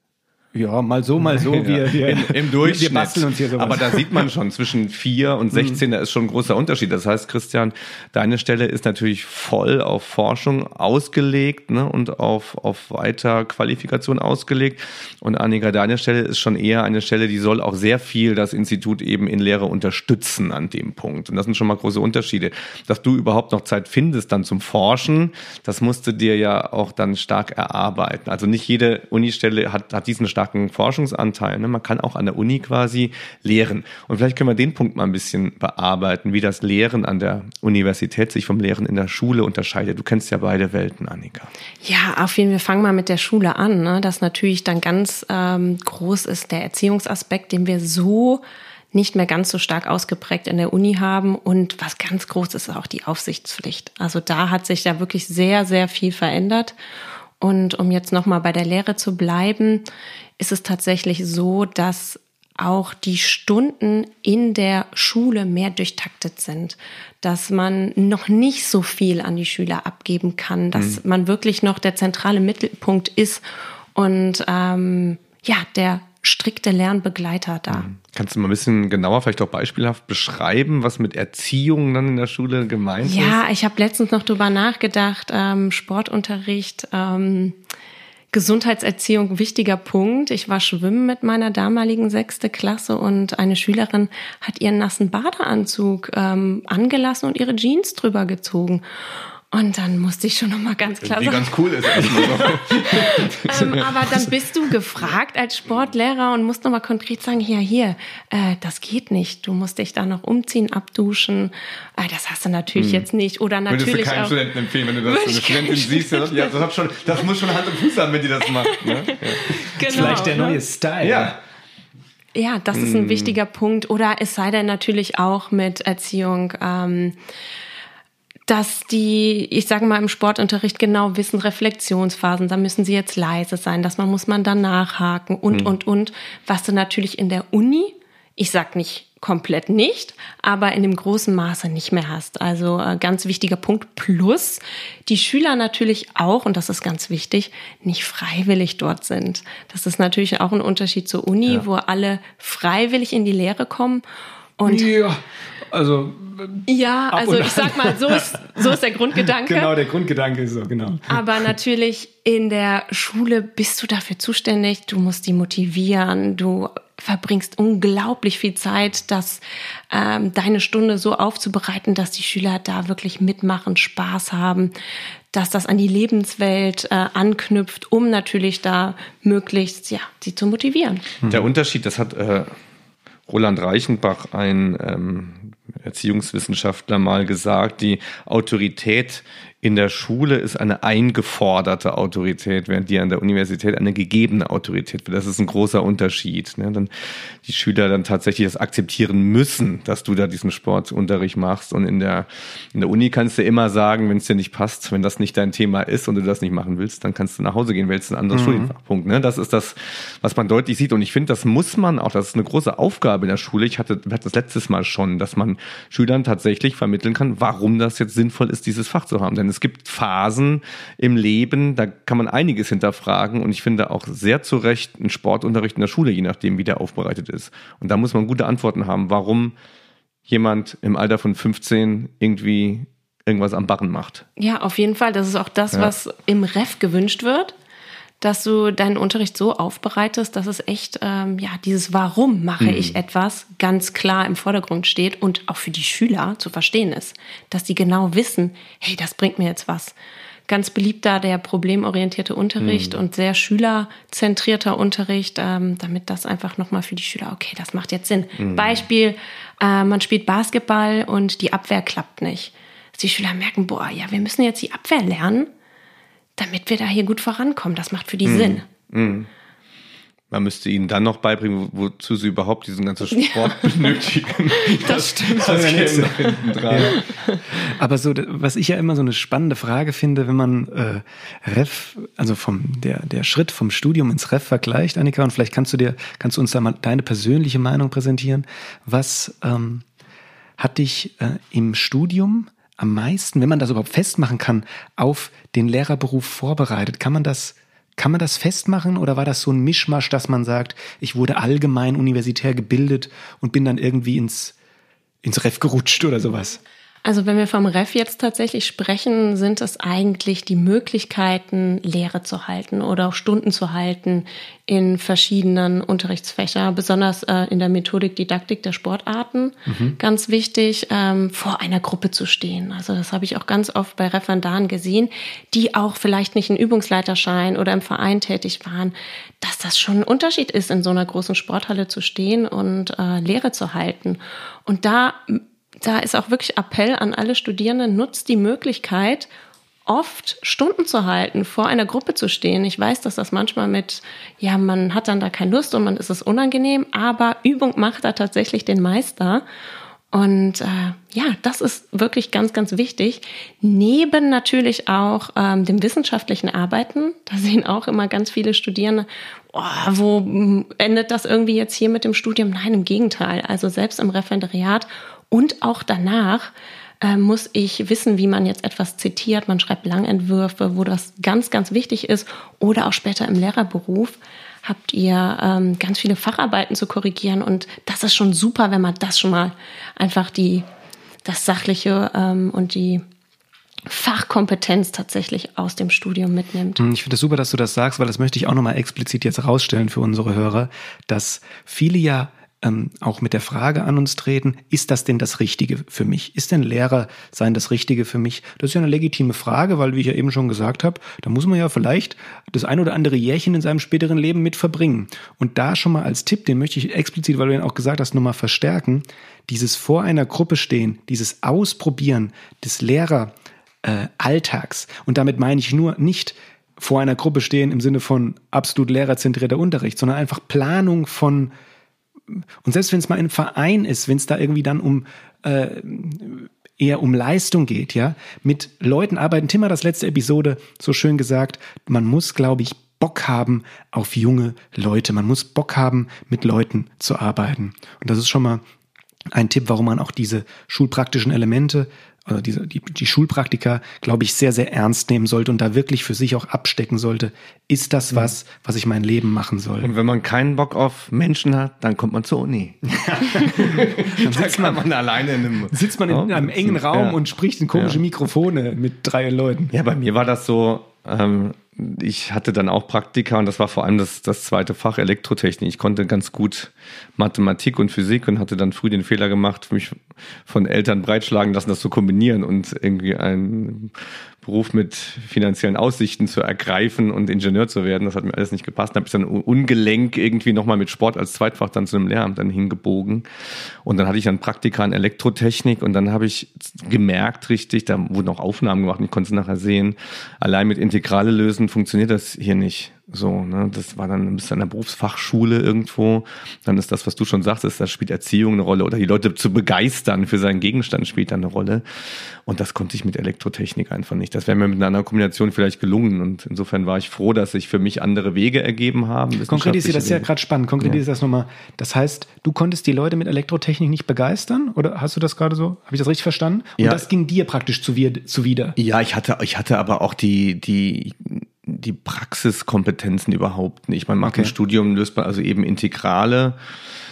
Ja, mal so, mal so. Wir, wir, Im, Im Durchschnitt. Wir basteln uns hier sowas. Aber da sieht man schon zwischen vier und 16, da ist schon ein großer Unterschied. Das heißt, Christian, deine Stelle ist natürlich voll auf Forschung ausgelegt ne, und auf, auf Weiterqualifikation ausgelegt. Und Annika, deine Stelle ist schon eher eine Stelle, die soll auch sehr viel das Institut eben in Lehre unterstützen an dem Punkt. Und das sind schon mal große Unterschiede. Dass du überhaupt noch Zeit findest dann zum Forschen, das musst du dir ja auch dann stark erarbeiten. Also nicht jede Unistelle hat, hat diesen starken starken Forschungsanteil. Ne? Man kann auch an der Uni quasi lehren. Und vielleicht können wir den Punkt mal ein bisschen bearbeiten, wie das Lehren an der Universität sich vom Lehren in der Schule unterscheidet. Du kennst ja beide Welten, Annika. Ja, auf jeden Fall. Wir fangen mal mit der Schule an. Ne? Das natürlich dann ganz ähm, groß ist der Erziehungsaspekt, den wir so nicht mehr ganz so stark ausgeprägt in der Uni haben. Und was ganz groß ist, ist auch die Aufsichtspflicht. Also da hat sich ja wirklich sehr, sehr viel verändert. Und um jetzt nochmal bei der Lehre zu bleiben, ist es tatsächlich so, dass auch die Stunden in der Schule mehr durchtaktet sind, dass man noch nicht so viel an die Schüler abgeben kann, dass mhm. man wirklich noch der zentrale Mittelpunkt ist. Und ähm, ja, der strikte Lernbegleiter da. Mhm. Kannst du mal ein bisschen genauer, vielleicht auch beispielhaft beschreiben, was mit Erziehung dann in der Schule gemeint ja, ist? Ja, ich habe letztens noch drüber nachgedacht, ähm, Sportunterricht. Ähm, Gesundheitserziehung wichtiger Punkt. Ich war schwimmen mit meiner damaligen sechste Klasse und eine Schülerin hat ihren nassen Badeanzug ähm, angelassen und ihre Jeans drüber gezogen. Und dann musste ich schon noch mal ganz klar sagen. Wie ganz cool ist so. ähm, aber dann bist du gefragt als Sportlehrer und musst noch mal konkret sagen, ja hier, äh, das geht nicht. Du musst dich da noch umziehen, abduschen. Äh, das hast du natürlich hm. jetzt nicht. Oder natürlich Würdest du keinem auch, Studenten empfehlen, wenn du das so eine Studentin siehst, ja, das, schon, das muss schon Hand und Fuß haben, wenn die das macht. Ne? Ja. Genau, Vielleicht der ne? neue Style. Ja. Ja, das ist ein hm. wichtiger Punkt. Oder es sei denn natürlich auch mit Erziehung. Ähm, dass die, ich sage mal, im Sportunterricht genau wissen, Reflexionsphasen, da müssen sie jetzt leise sein, dass man muss man dann nachhaken und, mhm. und, und, was du natürlich in der Uni, ich sag nicht komplett nicht, aber in dem großen Maße nicht mehr hast. Also äh, ganz wichtiger Punkt. Plus die Schüler natürlich auch, und das ist ganz wichtig, nicht freiwillig dort sind. Das ist natürlich auch ein Unterschied zur Uni, ja. wo alle freiwillig in die Lehre kommen. Und ja, also ja, also ich sag mal, so ist, so ist der Grundgedanke. Genau, der Grundgedanke ist so, genau. Aber natürlich in der Schule bist du dafür zuständig, du musst die motivieren, du verbringst unglaublich viel Zeit, dass ähm, deine Stunde so aufzubereiten, dass die Schüler da wirklich mitmachen, Spaß haben, dass das an die Lebenswelt äh, anknüpft, um natürlich da möglichst ja sie zu motivieren. Der Unterschied, das hat äh, Roland Reichenbach, ein ähm, Erziehungswissenschaftler, mal gesagt, die Autorität in der Schule ist eine eingeforderte Autorität, während die an der Universität eine gegebene Autorität wird. Das ist ein großer Unterschied. Ne? Dann die Schüler dann tatsächlich das akzeptieren müssen, dass du da diesen Sportunterricht machst. Und in der, in der Uni kannst du immer sagen, wenn es dir nicht passt, wenn das nicht dein Thema ist und du das nicht machen willst, dann kannst du nach Hause gehen, wählst ein anderes mhm. Studienfachpunkt. Ne? Das ist das, was man deutlich sieht. Und ich finde, das muss man auch, das ist eine große Aufgabe in der Schule. Ich hatte, hatte das letztes Mal schon, dass man Schülern tatsächlich vermitteln kann, warum das jetzt sinnvoll ist, dieses Fach zu haben. Denn es gibt Phasen im Leben, da kann man einiges hinterfragen und ich finde auch sehr zu Recht ein Sportunterricht in der Schule, je nachdem, wie der aufbereitet ist. Und da muss man gute Antworten haben, warum jemand im Alter von 15 irgendwie irgendwas am Barren macht. Ja, auf jeden Fall. Das ist auch das, ja. was im Ref gewünscht wird dass du deinen Unterricht so aufbereitest, dass es echt, ähm, ja, dieses Warum mache mhm. ich etwas ganz klar im Vordergrund steht und auch für die Schüler zu verstehen ist, dass die genau wissen, hey, das bringt mir jetzt was. Ganz beliebt da der problemorientierte Unterricht mhm. und sehr schülerzentrierter Unterricht, ähm, damit das einfach nochmal für die Schüler, okay, das macht jetzt Sinn. Mhm. Beispiel, äh, man spielt Basketball und die Abwehr klappt nicht. Dass die Schüler merken, boah, ja, wir müssen jetzt die Abwehr lernen damit wir da hier gut vorankommen. Das macht für die mhm. Sinn. Mhm. Man müsste ihnen dann noch beibringen, wozu sie überhaupt diesen ganzen Sport ja. benötigen. Das, das stimmt. Das das ja. Aber so, was ich ja immer so eine spannende Frage finde, wenn man äh, Ref, also vom der der Schritt vom Studium ins Ref vergleicht, Annika, und vielleicht kannst du dir, kannst du uns da mal deine persönliche Meinung präsentieren. Was ähm, hat dich äh, im Studium am meisten, wenn man das überhaupt festmachen kann, auf den Lehrerberuf vorbereitet? Kann man das Kann man das festmachen oder war das so ein Mischmasch, dass man sagt, ich wurde allgemein universitär gebildet und bin dann irgendwie ins, ins Ref gerutscht oder sowas? Also wenn wir vom Ref jetzt tatsächlich sprechen, sind es eigentlich die Möglichkeiten, Lehre zu halten oder auch Stunden zu halten in verschiedenen Unterrichtsfächern, besonders äh, in der Methodik Didaktik der Sportarten. Mhm. Ganz wichtig, ähm, vor einer Gruppe zu stehen. Also das habe ich auch ganz oft bei Referendaren gesehen, die auch vielleicht nicht einen Übungsleiterschein oder im Verein tätig waren, dass das schon ein Unterschied ist, in so einer großen Sporthalle zu stehen und äh, Lehre zu halten. Und da da ist auch wirklich Appell an alle Studierenden, nutzt die Möglichkeit, oft Stunden zu halten, vor einer Gruppe zu stehen. Ich weiß, dass das manchmal mit, ja, man hat dann da keine Lust und man ist es unangenehm, aber Übung macht da tatsächlich den Meister. Und äh, ja, das ist wirklich ganz, ganz wichtig. Neben natürlich auch ähm, dem wissenschaftlichen Arbeiten. Da sehen auch immer ganz viele Studierende, oh, wo endet das irgendwie jetzt hier mit dem Studium? Nein, im Gegenteil. Also selbst im Referendariat und auch danach äh, muss ich wissen, wie man jetzt etwas zitiert. Man schreibt Langentwürfe, wo das ganz, ganz wichtig ist. Oder auch später im Lehrerberuf habt ihr ähm, ganz viele Facharbeiten zu korrigieren. Und das ist schon super, wenn man das schon mal einfach die, das Sachliche ähm, und die Fachkompetenz tatsächlich aus dem Studium mitnimmt. Hm, ich finde es super, dass du das sagst, weil das möchte ich auch nochmal explizit jetzt herausstellen für unsere Hörer, dass viele ja ähm, auch mit der Frage an uns treten, ist das denn das Richtige für mich? Ist denn Lehrer sein das Richtige für mich? Das ist ja eine legitime Frage, weil, wie ich ja eben schon gesagt habe, da muss man ja vielleicht das ein oder andere Jährchen in seinem späteren Leben mit verbringen. Und da schon mal als Tipp, den möchte ich explizit, weil du ja auch gesagt hast, nochmal verstärken, dieses vor einer Gruppe stehen, dieses Ausprobieren des Lehreralltags. Äh, Und damit meine ich nur nicht, vor einer Gruppe stehen im Sinne von absolut lehrerzentrierter Unterricht, sondern einfach Planung von und selbst wenn es mal ein Verein ist, wenn es da irgendwie dann um äh, eher um Leistung geht, ja, mit Leuten arbeiten. Tim hat das letzte Episode so schön gesagt, man muss, glaube ich, Bock haben auf junge Leute. Man muss Bock haben, mit Leuten zu arbeiten. Und das ist schon mal ein Tipp, warum man auch diese schulpraktischen Elemente oder diese, die, die Schulpraktika, glaube ich, sehr, sehr ernst nehmen sollte und da wirklich für sich auch abstecken sollte. Ist das was, was ich mein Leben machen soll? Und wenn man keinen Bock auf Menschen hat, dann kommt man zur Uni. dann sitzt man, man, alleine in einem, sitzt man in, in einem engen Raum ja. und spricht in komische ja. Mikrofone mit drei Leuten. Ja, bei mir war das so, ähm, ich hatte dann auch Praktika und das war vor allem das, das zweite Fach Elektrotechnik. Ich konnte ganz gut Mathematik und Physik und hatte dann früh den Fehler gemacht, mich von Eltern breitschlagen lassen, das zu kombinieren und irgendwie ein Beruf mit finanziellen Aussichten zu ergreifen und Ingenieur zu werden. Das hat mir alles nicht gepasst. Da habe ich dann ungelenk irgendwie nochmal mit Sport als Zweitfach dann zu einem Lehramt dann hingebogen. Und dann hatte ich dann Praktika in Elektrotechnik und dann habe ich gemerkt richtig, da wurden auch Aufnahmen gemacht und ich konnte es nachher sehen, allein mit Integrale lösen funktioniert das hier nicht. So, ne, das war dann ein bisschen an der Berufsfachschule irgendwo. Dann ist das, was du schon sagtest, da spielt Erziehung eine Rolle oder die Leute zu begeistern für seinen Gegenstand spielt dann eine Rolle. Und das konnte ich mit Elektrotechnik einfach nicht. Das wäre mir mit einer anderen Kombination vielleicht gelungen. Und insofern war ich froh, dass sich für mich andere Wege ergeben haben. Konkretisiert, das ist ja gerade spannend. Konkretisiert ja. das nochmal. Das heißt, du konntest die Leute mit Elektrotechnik nicht begeistern? Oder hast du das gerade so? Habe ich das richtig verstanden? Und ja. das ging dir praktisch zuwider? Ja, ich hatte, ich hatte aber auch die, die, die Praxiskompetenzen überhaupt nicht. Man macht okay. ein Studium, löst man also eben Integrale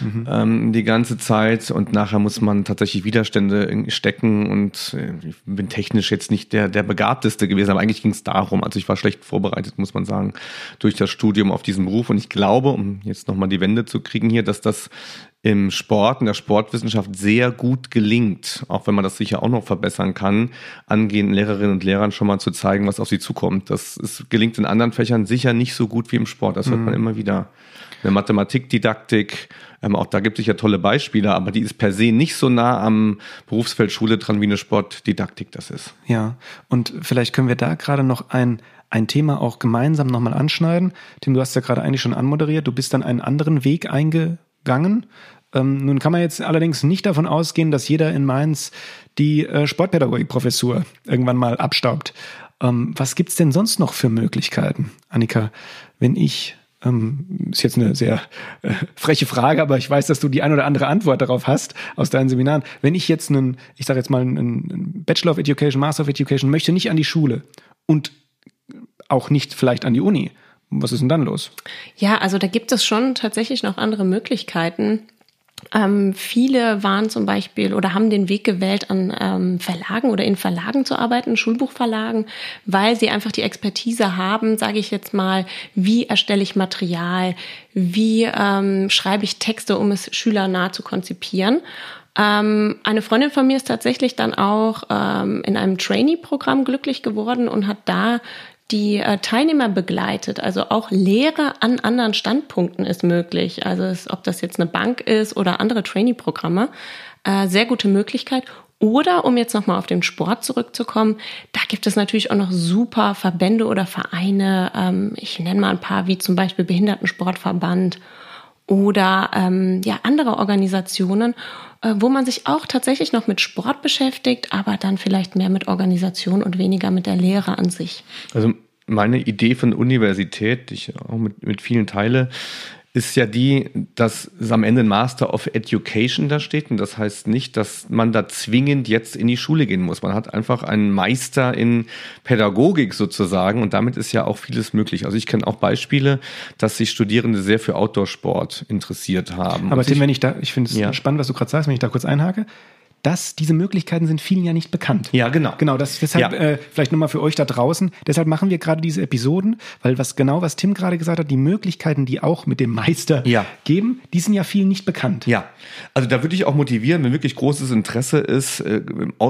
mhm. ähm, die ganze Zeit und nachher muss man tatsächlich Widerstände stecken und äh, ich bin technisch jetzt nicht der, der Begabteste gewesen, aber eigentlich ging es darum. Also ich war schlecht vorbereitet, muss man sagen, durch das Studium auf diesen Beruf und ich glaube, um jetzt nochmal die Wende zu kriegen hier, dass das im Sport, in der Sportwissenschaft sehr gut gelingt, auch wenn man das sicher auch noch verbessern kann, angehenden Lehrerinnen und Lehrern schon mal zu zeigen, was auf sie zukommt. Das ist, gelingt in anderen Fächern sicher nicht so gut wie im Sport. Das hört mhm. man immer wieder. Eine Mathematikdidaktik, ähm, auch da gibt es ja tolle Beispiele, aber die ist per se nicht so nah am Berufsfeld Schule dran, wie eine Sportdidaktik das ist. Ja, und vielleicht können wir da gerade noch ein ein Thema auch gemeinsam nochmal anschneiden. Tim, du hast ja gerade eigentlich schon anmoderiert. Du bist dann einen anderen Weg eingegangen. Ähm, nun kann man jetzt allerdings nicht davon ausgehen, dass jeder in Mainz die äh, Sportpädagogikprofessur irgendwann mal abstaubt. Ähm, was gibt's denn sonst noch für Möglichkeiten, Annika, wenn ich ähm, ist jetzt eine sehr äh, freche Frage, aber ich weiß, dass du die ein oder andere Antwort darauf hast aus deinen Seminaren. Wenn ich jetzt einen, ich sage jetzt mal einen Bachelor of Education, Master of Education möchte, nicht an die Schule und auch nicht vielleicht an die Uni, Was ist denn dann los? Ja, also da gibt es schon tatsächlich noch andere Möglichkeiten. Ähm, viele waren zum Beispiel oder haben den Weg gewählt, an ähm, Verlagen oder in Verlagen zu arbeiten, Schulbuchverlagen, weil sie einfach die Expertise haben, sage ich jetzt mal, wie erstelle ich Material, wie ähm, schreibe ich Texte, um es schülernah zu konzipieren. Ähm, eine Freundin von mir ist tatsächlich dann auch ähm, in einem Trainee-Programm glücklich geworden und hat da die äh, Teilnehmer begleitet. Also auch Lehre an anderen Standpunkten ist möglich. Also es, ob das jetzt eine Bank ist oder andere Trainee-Programme, äh, sehr gute Möglichkeit. Oder um jetzt nochmal auf den Sport zurückzukommen, da gibt es natürlich auch noch super Verbände oder Vereine. Ähm, ich nenne mal ein paar, wie zum Beispiel Behindertensportverband oder ähm, ja andere Organisationen, äh, wo man sich auch tatsächlich noch mit Sport beschäftigt, aber dann vielleicht mehr mit Organisation und weniger mit der Lehre an sich. Also meine Idee von Universität, die ich auch mit, mit vielen teile, ist ja die, dass es am Ende ein Master of Education da steht. Und das heißt nicht, dass man da zwingend jetzt in die Schule gehen muss. Man hat einfach einen Meister in Pädagogik sozusagen. Und damit ist ja auch vieles möglich. Also ich kenne auch Beispiele, dass sich Studierende sehr für Outdoor-Sport interessiert haben. Aber Tim, wenn ich da, ich finde es ja. spannend, was du gerade sagst, wenn ich da kurz einhake dass diese Möglichkeiten sind vielen ja nicht bekannt. Ja, genau. Genau, das deshalb ja. äh, vielleicht nochmal für euch da draußen. Deshalb machen wir gerade diese Episoden, weil was genau was Tim gerade gesagt hat, die Möglichkeiten, die auch mit dem Meister ja. geben, die sind ja vielen nicht bekannt. Ja, also da würde ich auch motivieren, wenn wirklich großes Interesse ist, äh,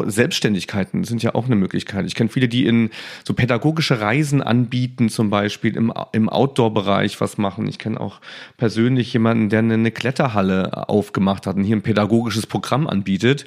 Selbstständigkeiten sind ja auch eine Möglichkeit. Ich kenne viele, die in so pädagogische Reisen anbieten, zum Beispiel im, im Outdoor-Bereich was machen. Ich kenne auch persönlich jemanden, der eine Kletterhalle aufgemacht hat und hier ein pädagogisches Programm anbietet.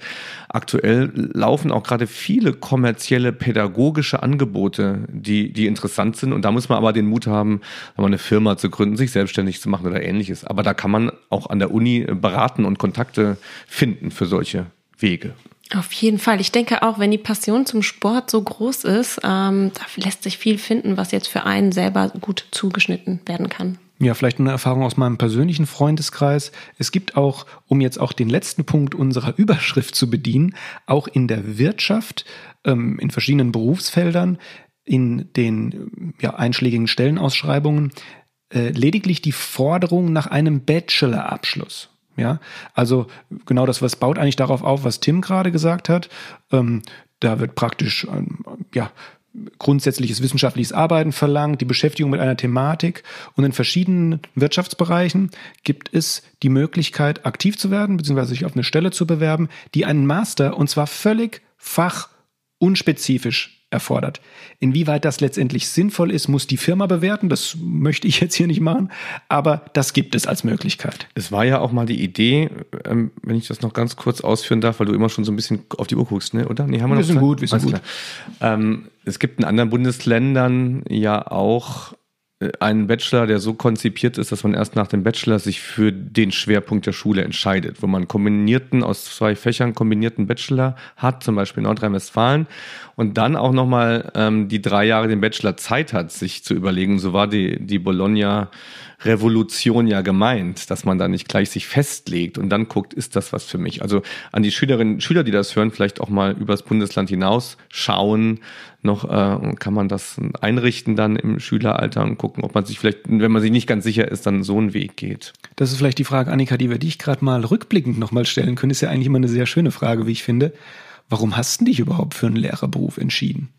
Aktuell laufen auch gerade viele kommerzielle pädagogische Angebote, die, die interessant sind. Und da muss man aber den Mut haben, eine Firma zu gründen, sich selbstständig zu machen oder ähnliches. Aber da kann man auch an der Uni beraten und Kontakte finden für solche Wege. Auf jeden Fall. Ich denke auch, wenn die Passion zum Sport so groß ist, ähm, da lässt sich viel finden, was jetzt für einen selber gut zugeschnitten werden kann. Ja, vielleicht eine Erfahrung aus meinem persönlichen Freundeskreis. Es gibt auch, um jetzt auch den letzten Punkt unserer Überschrift zu bedienen, auch in der Wirtschaft, ähm, in verschiedenen Berufsfeldern, in den ja, einschlägigen Stellenausschreibungen, äh, lediglich die Forderung nach einem Bachelorabschluss. Ja, also genau das, was baut eigentlich darauf auf, was Tim gerade gesagt hat. Ähm, da wird praktisch ähm, ja grundsätzliches wissenschaftliches Arbeiten verlangt, die Beschäftigung mit einer Thematik. Und in verschiedenen Wirtschaftsbereichen gibt es die Möglichkeit, aktiv zu werden, beziehungsweise sich auf eine Stelle zu bewerben, die einen Master, und zwar völlig fachunspezifisch erfordert. Inwieweit das letztendlich sinnvoll ist, muss die Firma bewerten. Das möchte ich jetzt hier nicht machen, aber das gibt es als Möglichkeit. Es war ja auch mal die Idee, ähm, wenn ich das noch ganz kurz ausführen darf, weil du immer schon so ein bisschen auf die Uhr guckst, ne? oder? Nee, haben wir, wir sind gut, wir sind gut. Ähm, es gibt in anderen Bundesländern ja auch einen Bachelor, der so konzipiert ist, dass man erst nach dem Bachelor sich für den Schwerpunkt der Schule entscheidet, wo man kombinierten aus zwei Fächern kombinierten Bachelor hat, zum Beispiel in Nordrhein-Westfalen, und dann auch nochmal ähm, die drei Jahre den Bachelor Zeit hat, sich zu überlegen. So war die die Bologna Revolution ja gemeint, dass man da nicht gleich sich festlegt und dann guckt, ist das was für mich? Also an die Schülerinnen und Schüler, die das hören, vielleicht auch mal übers Bundesland hinaus schauen, noch äh, kann man das einrichten dann im Schüleralter und gucken, ob man sich vielleicht, wenn man sich nicht ganz sicher ist, dann so einen Weg geht. Das ist vielleicht die Frage, Annika, die wir dich gerade mal rückblickend nochmal stellen können. Ist ja eigentlich immer eine sehr schöne Frage, wie ich finde. Warum hast du dich überhaupt für einen Lehrerberuf entschieden?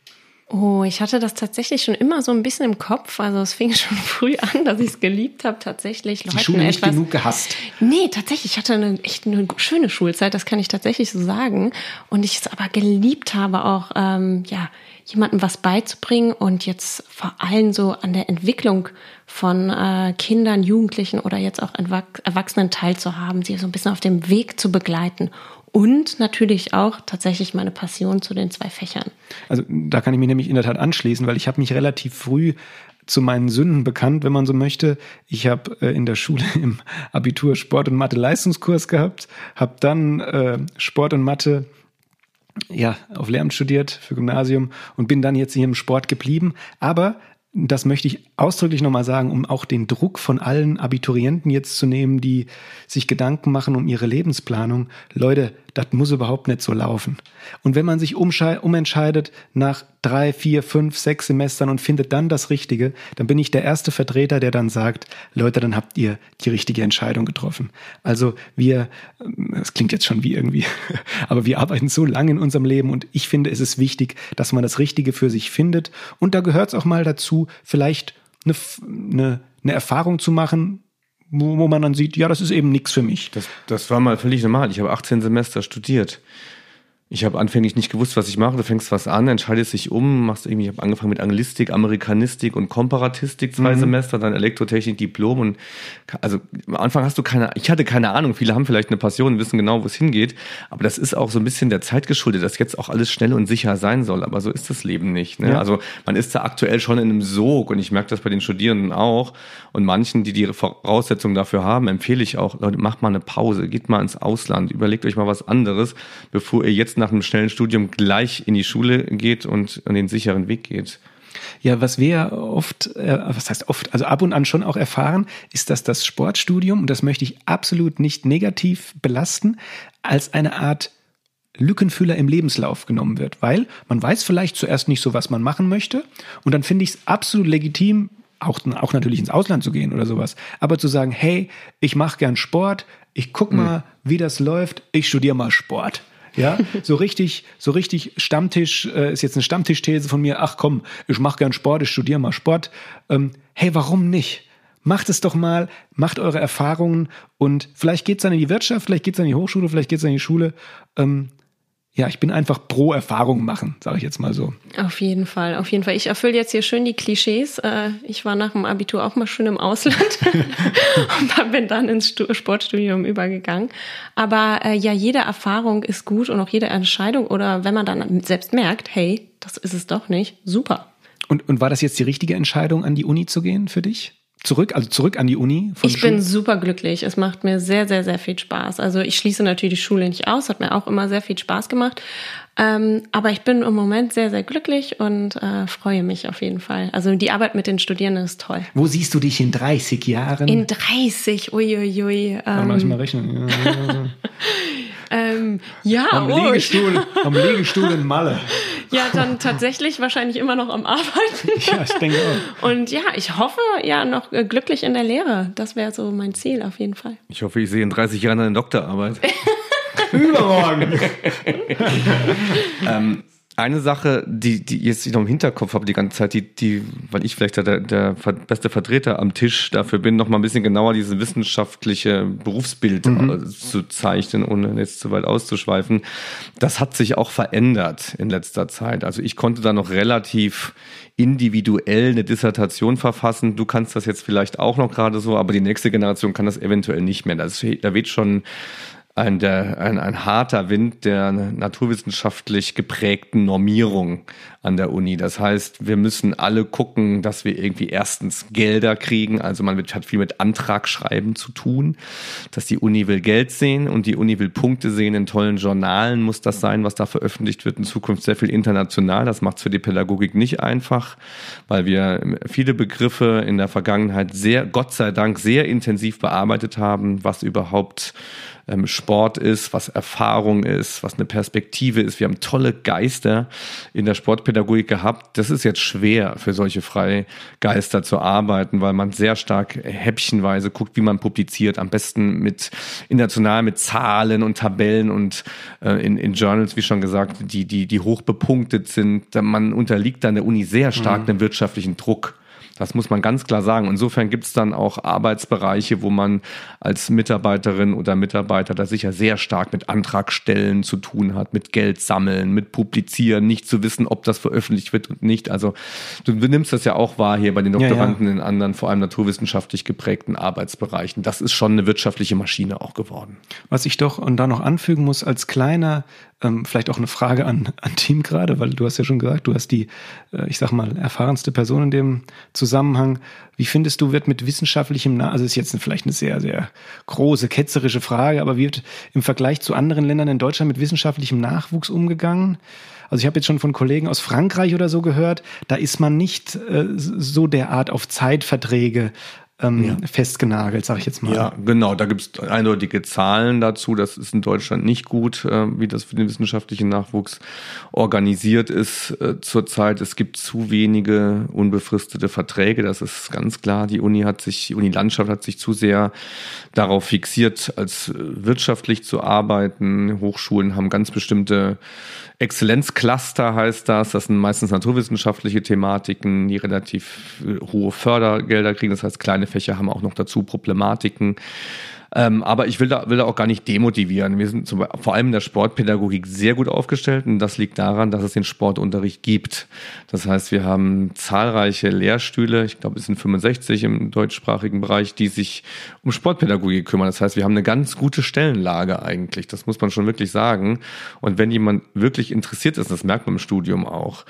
Oh, ich hatte das tatsächlich schon immer so ein bisschen im Kopf. Also es fing schon früh an, dass ich es geliebt habe, tatsächlich Leuten Die Schule nicht etwas, genug gehasst. Nee, tatsächlich. Ich hatte eine echt eine schöne Schulzeit, das kann ich tatsächlich so sagen. Und ich es aber geliebt habe, auch ähm, ja jemandem was beizubringen und jetzt vor allem so an der Entwicklung von äh, Kindern, Jugendlichen oder jetzt auch Erwachsenen teilzuhaben, sie so ein bisschen auf dem Weg zu begleiten und natürlich auch tatsächlich meine Passion zu den zwei Fächern. Also da kann ich mich nämlich in der Tat anschließen, weil ich habe mich relativ früh zu meinen Sünden bekannt, wenn man so möchte. Ich habe äh, in der Schule im Abitur Sport und Mathe Leistungskurs gehabt, habe dann äh, Sport und Mathe ja, auf Lehramt studiert für Gymnasium und bin dann jetzt hier im Sport geblieben. Aber das möchte ich ausdrücklich nochmal sagen, um auch den Druck von allen Abiturienten jetzt zu nehmen, die sich Gedanken machen um ihre Lebensplanung. Leute, das muss überhaupt nicht so laufen. Und wenn man sich umentscheidet nach drei, vier, fünf, sechs Semestern und findet dann das Richtige, dann bin ich der erste Vertreter, der dann sagt, Leute, dann habt ihr die richtige Entscheidung getroffen. Also wir, das klingt jetzt schon wie irgendwie, aber wir arbeiten so lange in unserem Leben und ich finde, es ist wichtig, dass man das Richtige für sich findet. Und da gehört es auch mal dazu, vielleicht eine, eine, eine Erfahrung zu machen, wo, wo man dann sieht, ja, das ist eben nichts für mich. Das, das war mal völlig normal. Ich habe 18 Semester studiert. Ich habe anfänglich nicht gewusst, was ich mache. Du fängst was an, entscheidest dich um, machst irgendwie, ich habe angefangen mit Anglistik, Amerikanistik und Komparatistik zwei mhm. Semester, dann Elektrotechnik, Diplom und also am Anfang hast du keine, ich hatte keine Ahnung, viele haben vielleicht eine Passion, wissen genau, wo es hingeht, aber das ist auch so ein bisschen der Zeit geschuldet, dass jetzt auch alles schnell und sicher sein soll, aber so ist das Leben nicht. Ne? Ja. Also man ist da aktuell schon in einem Sog und ich merke das bei den Studierenden auch und manchen, die die Voraussetzungen dafür haben, empfehle ich auch, Leute, macht mal eine Pause, geht mal ins Ausland, überlegt euch mal was anderes, bevor ihr jetzt nach einem schnellen Studium gleich in die Schule geht und an den sicheren Weg geht. Ja, was wir oft, äh, was heißt oft, also ab und an schon auch erfahren, ist, dass das Sportstudium, und das möchte ich absolut nicht negativ belasten, als eine Art Lückenfüller im Lebenslauf genommen wird, weil man weiß vielleicht zuerst nicht so, was man machen möchte und dann finde ich es absolut legitim, auch, auch natürlich ins Ausland zu gehen oder sowas, aber zu sagen, hey, ich mache gern Sport, ich guck mal, mhm. wie das läuft, ich studiere mal Sport. Ja, so richtig, so richtig Stammtisch, äh, ist jetzt eine Stammtischthese von mir, ach komm, ich mache gern Sport, ich studiere mal Sport. Ähm, hey, warum nicht? Macht es doch mal, macht eure Erfahrungen und vielleicht geht's dann in die Wirtschaft, vielleicht geht's dann in die Hochschule, vielleicht geht's dann in die Schule. Ähm, ja, ich bin einfach pro Erfahrung machen, sage ich jetzt mal so. Auf jeden Fall, auf jeden Fall. Ich erfülle jetzt hier schön die Klischees. Äh, ich war nach dem Abitur auch mal schön im Ausland und bin dann ins Sportstudium übergegangen. Aber äh, ja, jede Erfahrung ist gut und auch jede Entscheidung oder wenn man dann selbst merkt, hey, das ist es doch nicht, super. Und, und war das jetzt die richtige Entscheidung, an die Uni zu gehen für dich? Zurück, also zurück an die Uni? ich Schule? bin super glücklich. Es macht mir sehr, sehr, sehr viel Spaß. Also ich schließe natürlich die Schule nicht aus, hat mir auch immer sehr viel Spaß gemacht. Ähm, aber ich bin im Moment sehr, sehr glücklich und äh, freue mich auf jeden Fall. Also die Arbeit mit den Studierenden ist toll. Wo siehst du dich in 30 Jahren? In 30, uiuiui. Ähm, Kann man mal rechnen. Ja. ähm, ja, am, oh, Liegestuhl, am Liegestuhl in Malle. Ja, dann tatsächlich wahrscheinlich immer noch am Arbeiten. Ja, ich denke auch. Und ja, ich hoffe ja noch äh, glücklich in der Lehre. Das wäre so mein Ziel auf jeden Fall. Ich hoffe, ich sehe in 30 Jahren eine Doktorarbeit. Übermorgen. ähm, eine Sache, die, die jetzt ich noch im Hinterkopf habe die ganze Zeit, die, die, weil ich vielleicht der, der beste Vertreter am Tisch dafür bin, noch mal ein bisschen genauer dieses wissenschaftliche Berufsbild mhm. Äh, zu zeichnen, ohne jetzt zu weit auszuschweifen. Das hat sich auch verändert in letzter Zeit. Also ich konnte da noch relativ individuell eine Dissertation verfassen. Du kannst das jetzt vielleicht auch noch gerade so, aber die nächste Generation kann das eventuell nicht mehr. Das, da wird schon ein, der, ein, ein harter Wind der naturwissenschaftlich geprägten Normierung an der Uni. Das heißt, wir müssen alle gucken, dass wir irgendwie erstens Gelder kriegen. Also man hat viel mit Antragschreiben zu tun, dass die Uni will Geld sehen und die Uni will Punkte sehen in tollen Journalen. Muss das sein, was da veröffentlicht wird in Zukunft sehr viel international. Das macht es für die Pädagogik nicht einfach, weil wir viele Begriffe in der Vergangenheit sehr, Gott sei Dank, sehr intensiv bearbeitet haben, was überhaupt ähm, Sport ist, was Erfahrung ist, was eine Perspektive ist. Wir haben tolle Geister in der Sportpädagogik gehabt. Das ist jetzt schwer für solche Freigeister zu arbeiten, weil man sehr stark häppchenweise guckt, wie man publiziert. Am besten mit international mit Zahlen und Tabellen und äh, in, in Journals, wie schon gesagt, die, die, die hoch bepunktet sind. Man unterliegt an der Uni sehr stark mhm. einem wirtschaftlichen Druck. Das muss man ganz klar sagen. Insofern gibt es dann auch Arbeitsbereiche, wo man als Mitarbeiterin oder Mitarbeiter da sicher sehr stark mit Antragstellen zu tun hat, mit Geld sammeln, mit Publizieren, nicht zu wissen, ob das veröffentlicht wird und nicht. Also du, nimmst das ja auch wahr hier bei den Doktoranden ja, ja. in anderen, vor allem naturwissenschaftlich geprägten Arbeitsbereichen. Das ist schon eine wirtschaftliche Maschine auch geworden. Was ich doch und da noch anfügen muss, als kleiner ähm, vielleicht auch eine Frage an, an Team gerade, weil du hast ja schon gesagt, du hast die, äh, ich sag mal, erfahrenste Person in dem Zusammenhang. Wie findest du, wird mit wissenschaftlichem, Na also ist jetzt vielleicht eine sehr, sehr große, ketzerische Frage, aber wird im Vergleich zu anderen Ländern in Deutschland mit wissenschaftlichem Nachwuchs umgegangen? Also ich habe jetzt schon von Kollegen aus Frankreich oder so gehört, da ist man nicht äh, so derart auf Zeitverträge ähm, ja. festgenagelt, sage ich jetzt mal. Ja, genau. Da gibt es eindeutige Zahlen dazu. Das ist in Deutschland nicht gut, äh, wie das für den wissenschaftlichen Nachwuchs organisiert ist äh, zurzeit. Es gibt zu wenige unbefristete Verträge. Das ist ganz klar. Die Uni hat sich, die Uni-Landschaft hat sich zu sehr darauf fixiert, als wirtschaftlich zu arbeiten. Hochschulen haben ganz bestimmte Exzellenzcluster heißt das. Das sind meistens naturwissenschaftliche Thematiken, die relativ äh, hohe Fördergelder kriegen. Das heißt, kleine Fächer haben auch noch dazu Problematiken. Ähm, aber ich will da, will da auch gar nicht demotivieren. Wir sind zum, vor allem in der Sportpädagogik sehr gut aufgestellt und das liegt daran, dass es den Sportunterricht gibt. Das heißt, wir haben zahlreiche Lehrstühle, ich glaube, es sind 65 im deutschsprachigen Bereich, die sich um Sportpädagogik kümmern. Das heißt, wir haben eine ganz gute Stellenlage eigentlich. Das muss man schon wirklich sagen. Und wenn jemand wirklich interessiert ist, das merkt man im Studium auch,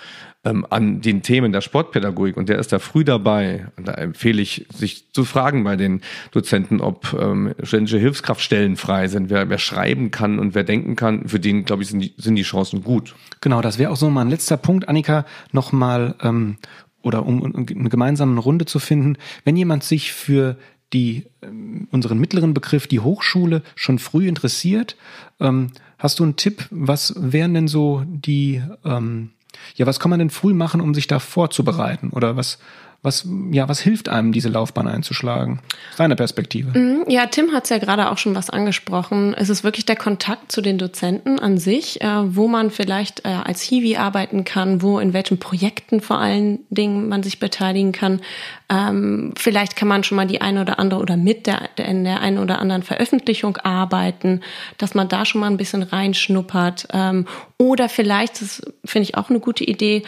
ähm, an den Themen der Sportpädagogik und der ist da früh dabei. Und da empfehle ich, sich zu fragen bei den Dozenten, ob ähm, studentische Hilfskraftstellen frei sind, wer, wer schreiben kann und wer denken kann. Für den, glaube ich, sind die, sind die Chancen gut. Genau, das wäre auch so mal ein letzter Punkt, Annika, nochmal ähm, oder um, um eine gemeinsame Runde zu finden. Wenn jemand sich für die ähm, unseren mittleren Begriff, die Hochschule, schon früh interessiert, ähm, hast du einen Tipp? Was wären denn so die ähm, ja, was kann man denn früh machen, um sich da vorzubereiten? Oder was, was, ja, was hilft einem, diese Laufbahn einzuschlagen? Seine Perspektive. Mhm. Ja, Tim hat es ja gerade auch schon was angesprochen. Es ist wirklich der Kontakt zu den Dozenten an sich, äh, wo man vielleicht äh, als Hiwi arbeiten kann, wo in welchen Projekten vor allen Dingen man sich beteiligen kann. Ähm, vielleicht kann man schon mal die eine oder andere oder mit der, in der einen oder anderen Veröffentlichung arbeiten, dass man da schon mal ein bisschen reinschnuppert. Ähm, oder vielleicht, das finde ich auch eine gute Idee,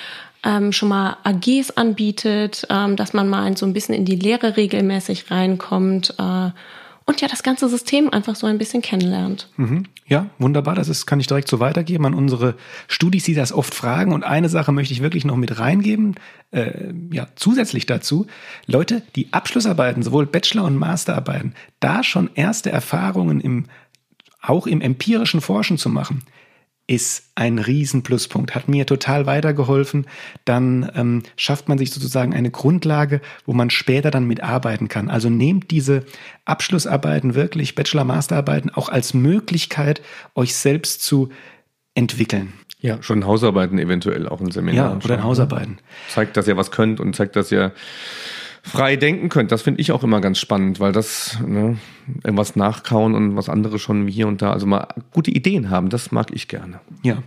ähm, schon mal AGs anbietet, ähm, dass man mal so ein bisschen in die Lehre regelmäßig reinkommt äh, und ja das ganze System einfach so ein bisschen kennenlernt. Mhm. Ja, wunderbar. Das ist, kann ich direkt so weitergeben an unsere Studis, die das oft fragen. Und eine Sache möchte ich wirklich noch mit reingeben, äh, ja, zusätzlich dazu. Leute, die Abschlussarbeiten, sowohl Bachelor- und Masterarbeiten, da schon erste Erfahrungen im, auch im empirischen Forschen zu machen ist ein Riesenpluspunkt, hat mir total weitergeholfen. Dann ähm, schafft man sich sozusagen eine Grundlage, wo man später dann mitarbeiten kann. Also nehmt diese Abschlussarbeiten wirklich, Bachelor-Masterarbeiten auch als Möglichkeit, euch selbst zu entwickeln. Ja, schon Hausarbeiten eventuell auch ein Seminar. Ja, oder in Hausarbeiten. Zeigt, dass ihr was könnt und zeigt, dass ihr frei denken könnt. Das finde ich auch immer ganz spannend, weil das ne, irgendwas nachkauen und was andere schon hier und da, also mal gute Ideen haben, das mag ich gerne. Ja,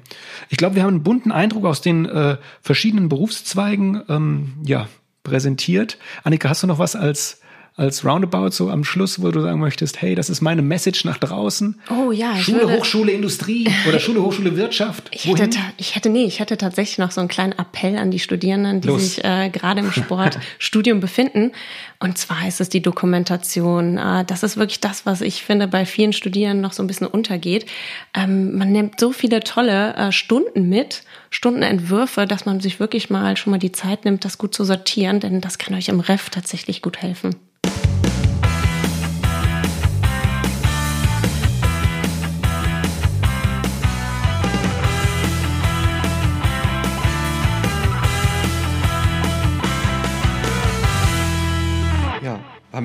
ich glaube, wir haben einen bunten Eindruck aus den äh, verschiedenen Berufszweigen ähm, ja, präsentiert. Annika, hast du noch was als als Roundabout so am Schluss, wo du sagen möchtest, hey, das ist meine Message nach draußen? Oh ja. Schule, würde, Hochschule, Industrie oder Schule, Hochschule, Wirtschaft? Ich hätte, ich hätte, nee, ich hätte tatsächlich noch so einen kleinen Appell an die Studierenden, die Los. sich äh, gerade im Sportstudium befinden. Und zwar ist es die Dokumentation. Äh, das ist wirklich das, was ich finde, bei vielen Studierenden noch so ein bisschen untergeht. Ähm, man nimmt so viele tolle äh, Stunden mit, Stundenentwürfe, dass man sich wirklich mal schon mal die Zeit nimmt, das gut zu sortieren, denn das kann euch im Ref tatsächlich gut helfen.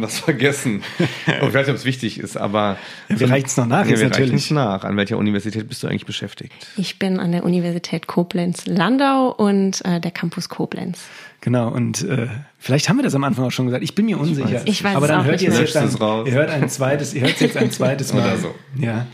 Haben das vergessen. Und ich weiß nicht, ob es wichtig ist, aber. Ja, wir reichen es noch nach, ja, wir natürlich. es nach. An welcher Universität bist du eigentlich beschäftigt? Ich bin an der Universität Koblenz-Landau und äh, der Campus Koblenz. Genau, und äh, vielleicht haben wir das am Anfang auch schon gesagt. Ich bin mir unsicher. Ich weiß, ich weiß aber dann hört ihr jetzt ein, ihr hört ein zweites, ihr hört jetzt ein zweites Mal. Oder so. Ja.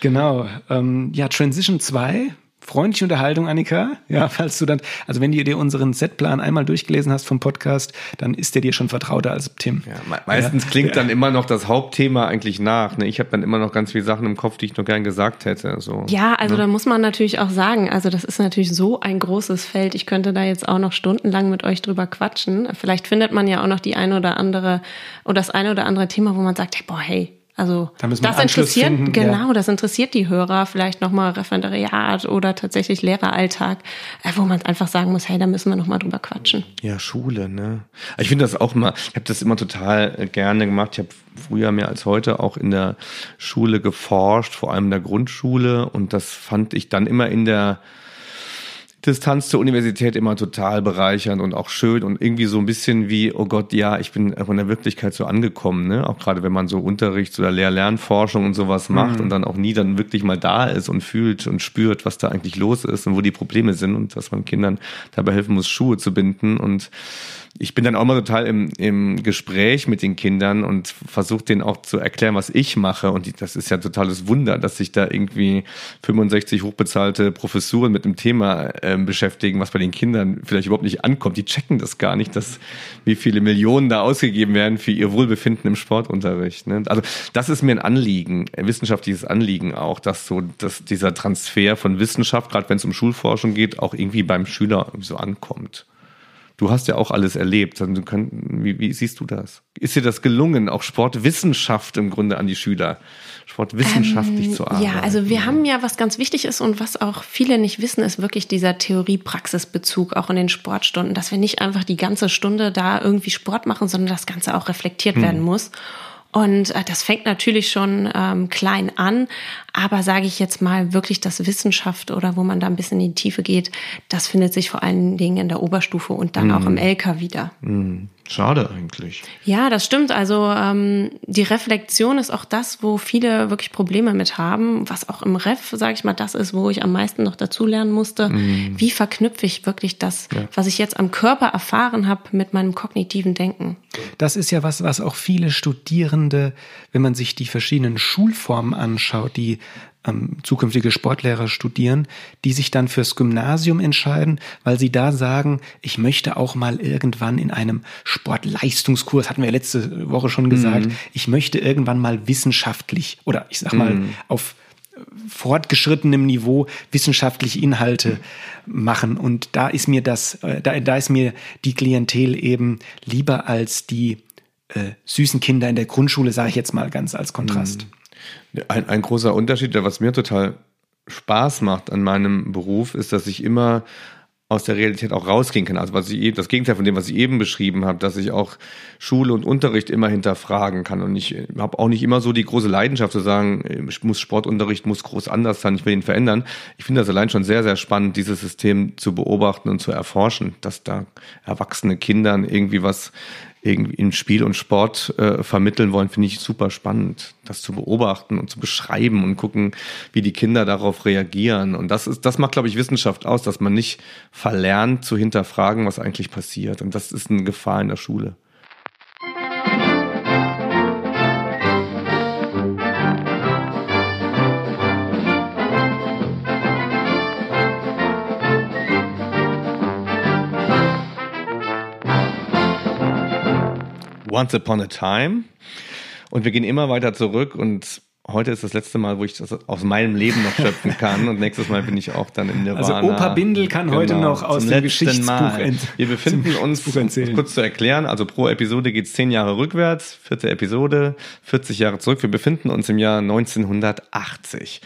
Genau. Ähm, ja, Transition 2 freundliche Unterhaltung, Annika. Ja, falls du dann, also wenn du dir unseren Setplan einmal durchgelesen hast vom Podcast, dann ist der dir schon vertrauter als Tim. Ja, me meistens ja, klingt dann immer noch das Hauptthema eigentlich nach. Ne? Ich habe dann immer noch ganz viele Sachen im Kopf, die ich noch gern gesagt hätte. So, ja, also ne? da muss man natürlich auch sagen, also das ist natürlich so ein großes Feld. Ich könnte da jetzt auch noch stundenlang mit euch drüber quatschen. Vielleicht findet man ja auch noch die eine oder andere oder das eine oder andere Thema, wo man sagt, hey, boah, hey, also da das interessiert finden, genau, ja. das interessiert die Hörer vielleicht nochmal Referendariat oder tatsächlich Lehreralltag, äh, wo man einfach sagen muss, hey, da müssen wir nochmal drüber quatschen. Ja, Schule, ne? Ich finde das auch immer, ich habe das immer total äh, gerne gemacht. Ich habe früher mehr als heute auch in der Schule geforscht, vor allem in der Grundschule und das fand ich dann immer in der Distanz zur Universität immer total bereichernd und auch schön und irgendwie so ein bisschen wie, oh Gott, ja, ich bin von der Wirklichkeit so angekommen, ne? Auch gerade wenn man so Unterrichts- oder Lehr-Lernforschung und sowas macht mhm. und dann auch nie dann wirklich mal da ist und fühlt und spürt, was da eigentlich los ist und wo die Probleme sind und dass man Kindern dabei helfen muss, Schuhe zu binden und ich bin dann auch mal total im, im Gespräch mit den Kindern und versuche denen auch zu erklären, was ich mache. Und die, das ist ja totales Wunder, dass sich da irgendwie 65 hochbezahlte Professuren mit dem Thema äh, beschäftigen, was bei den Kindern vielleicht überhaupt nicht ankommt. Die checken das gar nicht, dass wie viele Millionen da ausgegeben werden für ihr Wohlbefinden im Sportunterricht. Ne? Also das ist mir ein Anliegen, ein wissenschaftliches Anliegen auch, dass so, dass dieser Transfer von Wissenschaft, gerade wenn es um Schulforschung geht, auch irgendwie beim Schüler so ankommt. Du hast ja auch alles erlebt. Also wie, wie, siehst du das? Ist dir das gelungen, auch Sportwissenschaft im Grunde an die Schüler, sportwissenschaftlich ähm, zu arbeiten? Ja, also wir haben ja, was ganz wichtig ist und was auch viele nicht wissen, ist wirklich dieser Theorie-Praxis-Bezug auch in den Sportstunden, dass wir nicht einfach die ganze Stunde da irgendwie Sport machen, sondern das Ganze auch reflektiert hm. werden muss. Und äh, das fängt natürlich schon ähm, klein an, aber sage ich jetzt mal wirklich das Wissenschaft oder wo man da ein bisschen in die Tiefe geht, das findet sich vor allen Dingen in der Oberstufe und dann mm. auch im LK wieder. Mm. Schade eigentlich. Ja, das stimmt. Also ähm, die Reflexion ist auch das, wo viele wirklich Probleme mit haben, was auch im Ref, sage ich mal, das ist, wo ich am meisten noch dazulernen musste. Mm. Wie verknüpfe ich wirklich das, ja. was ich jetzt am Körper erfahren habe, mit meinem kognitiven Denken? Das ist ja was, was auch viele Studierende, wenn man sich die verschiedenen Schulformen anschaut, die ähm, zukünftige Sportlehrer studieren, die sich dann fürs Gymnasium entscheiden, weil sie da sagen, ich möchte auch mal irgendwann in einem Sportleistungskurs, hatten wir letzte Woche schon gesagt, mhm. ich möchte irgendwann mal wissenschaftlich oder ich sag mal mhm. auf fortgeschrittenem Niveau wissenschaftliche Inhalte machen. Und da ist mir das, äh, da, da ist mir die Klientel eben lieber als die äh, süßen Kinder in der Grundschule, sage ich jetzt mal ganz als Kontrast. Mhm. Ein, ein großer Unterschied, was mir total Spaß macht an meinem Beruf, ist, dass ich immer aus der Realität auch rausgehen kann. Also was ich eben, das Gegenteil von dem, was ich eben beschrieben habe, dass ich auch Schule und Unterricht immer hinterfragen kann. Und ich habe auch nicht immer so die große Leidenschaft zu sagen, ich muss Sportunterricht muss groß anders sein, ich will ihn verändern. Ich finde das allein schon sehr, sehr spannend, dieses System zu beobachten und zu erforschen, dass da erwachsene Kindern irgendwie was irgendwie in Spiel und Sport äh, vermitteln wollen, finde ich super spannend, das zu beobachten und zu beschreiben und gucken, wie die Kinder darauf reagieren. Und das ist, das macht, glaube ich, Wissenschaft aus, dass man nicht verlernt zu hinterfragen, was eigentlich passiert. Und das ist eine Gefahr in der Schule. Once Upon a Time. Und wir gehen immer weiter zurück und heute ist das letzte Mal, wo ich das aus meinem Leben noch schöpfen kann und nächstes Mal bin ich auch dann in Nirvana. Also Opa Bindel kann genau, heute noch aus dem Geschichtsbuch Wir befinden uns, um kurz zu erklären, also pro Episode geht es zehn Jahre rückwärts, vierte Episode, 40 Jahre zurück. Wir befinden uns im Jahr 1980.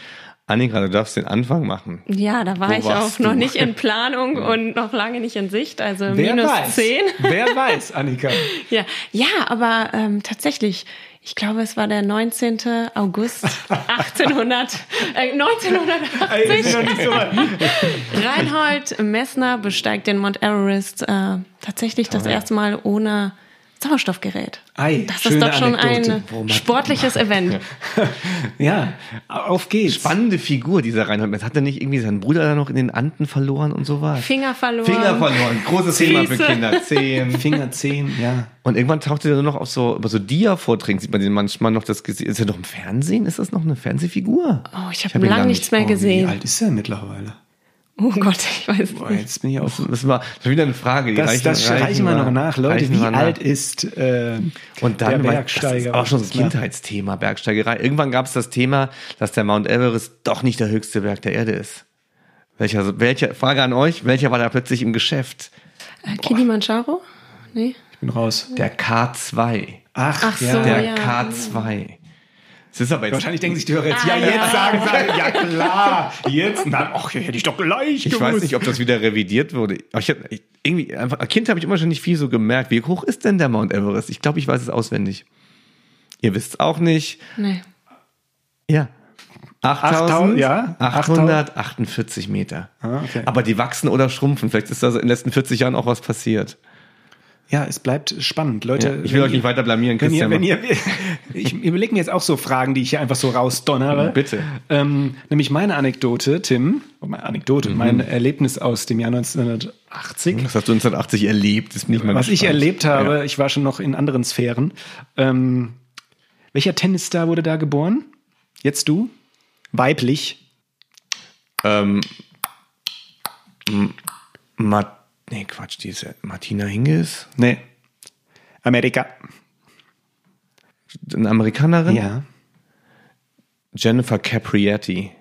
Annika, du darfst den Anfang machen. Ja, da war Wo ich auch du? noch nicht in Planung und noch lange nicht in Sicht, also Wer minus weiß? 10. Wer weiß, Annika? ja, ja, aber ähm, tatsächlich, ich glaube, es war der 19. August 1800, äh, 1980. Reinhold Messner besteigt den Mount Everest äh, tatsächlich das erste Mal ohne Sauerstoffgerät. Ei, das ist doch schon Anekdote. ein sportliches Event. ja, auf geht's. Spannende Figur, dieser Reinhold. Hat er nicht irgendwie seinen Bruder da noch in den Anden verloren und so was? Finger verloren. Finger verloren. Großes Thema für Kinder. Zehn. Finger zehn, ja. Und irgendwann taucht er nur noch auf so, über so Dia-Vorträgen, sieht man den manchmal noch das gesehen. Ist er noch im Fernsehen? Ist das noch eine Fernsehfigur? Oh, ich habe hab lange nichts mehr gesehen. Wie alt ist er mittlerweile? Oh Gott, ich weiß nicht. Boah, jetzt bin ich auf. Das war wieder eine Frage. Die das reichen, das reichen wir noch nach, Leute. Wie alt ist äh, Und dann der Bergsteiger? Das ist auch schon so ein Kindheitsthema, Bergsteigerei. Irgendwann gab es das Thema, dass der Mount Everest doch nicht der höchste Berg der Erde ist. Welcher, welcher, Frage an euch, welcher war da plötzlich im Geschäft? Äh, Kilimanjaro? Nee. Ich bin raus. Der K2. Ach, Ach so, der ja. K2. Wahrscheinlich denken sich die Hörer jetzt, ah, ja, jetzt ja. sagen sie, ja klar, jetzt, dann, ach, hätte ich doch gleich Ich gewusst. weiß nicht, ob das wieder revidiert wurde. Ich hab, irgendwie, einfach, als Kind habe ich immer schon nicht viel so gemerkt. Wie hoch ist denn der Mount Everest? Ich glaube, ich weiß es auswendig. Ihr wisst es auch nicht. Nee. Ja. 8000, ja, 848 Meter. Ah, okay. Aber die wachsen oder schrumpfen. Vielleicht ist da in den letzten 40 Jahren auch was passiert. Ja, es bleibt spannend, Leute. Ja, ich will euch nicht weiter blamieren, Wenn ihr, Christian. wenn ihr, ich überlege mir jetzt auch so Fragen, die ich hier einfach so rausdonnere. Bitte. Ähm, nämlich meine Anekdote, Tim, oh, meine Anekdote, Mhm. mein Erlebnis aus dem Jahr 1980. Das hast du 1980 erlebt, ist nicht mal Was ich gespannt. erlebt habe, Ja. ich war schon noch in anderen Sphären. Ähm, welcher Tennisstar wurde da geboren? Jetzt du? Weiblich? Ähm, M- Ma nee, Quatsch, die ist Martina Hingis, Nee. Amerika. eine Amerikanerin. Ja. Jennifer Caprietti.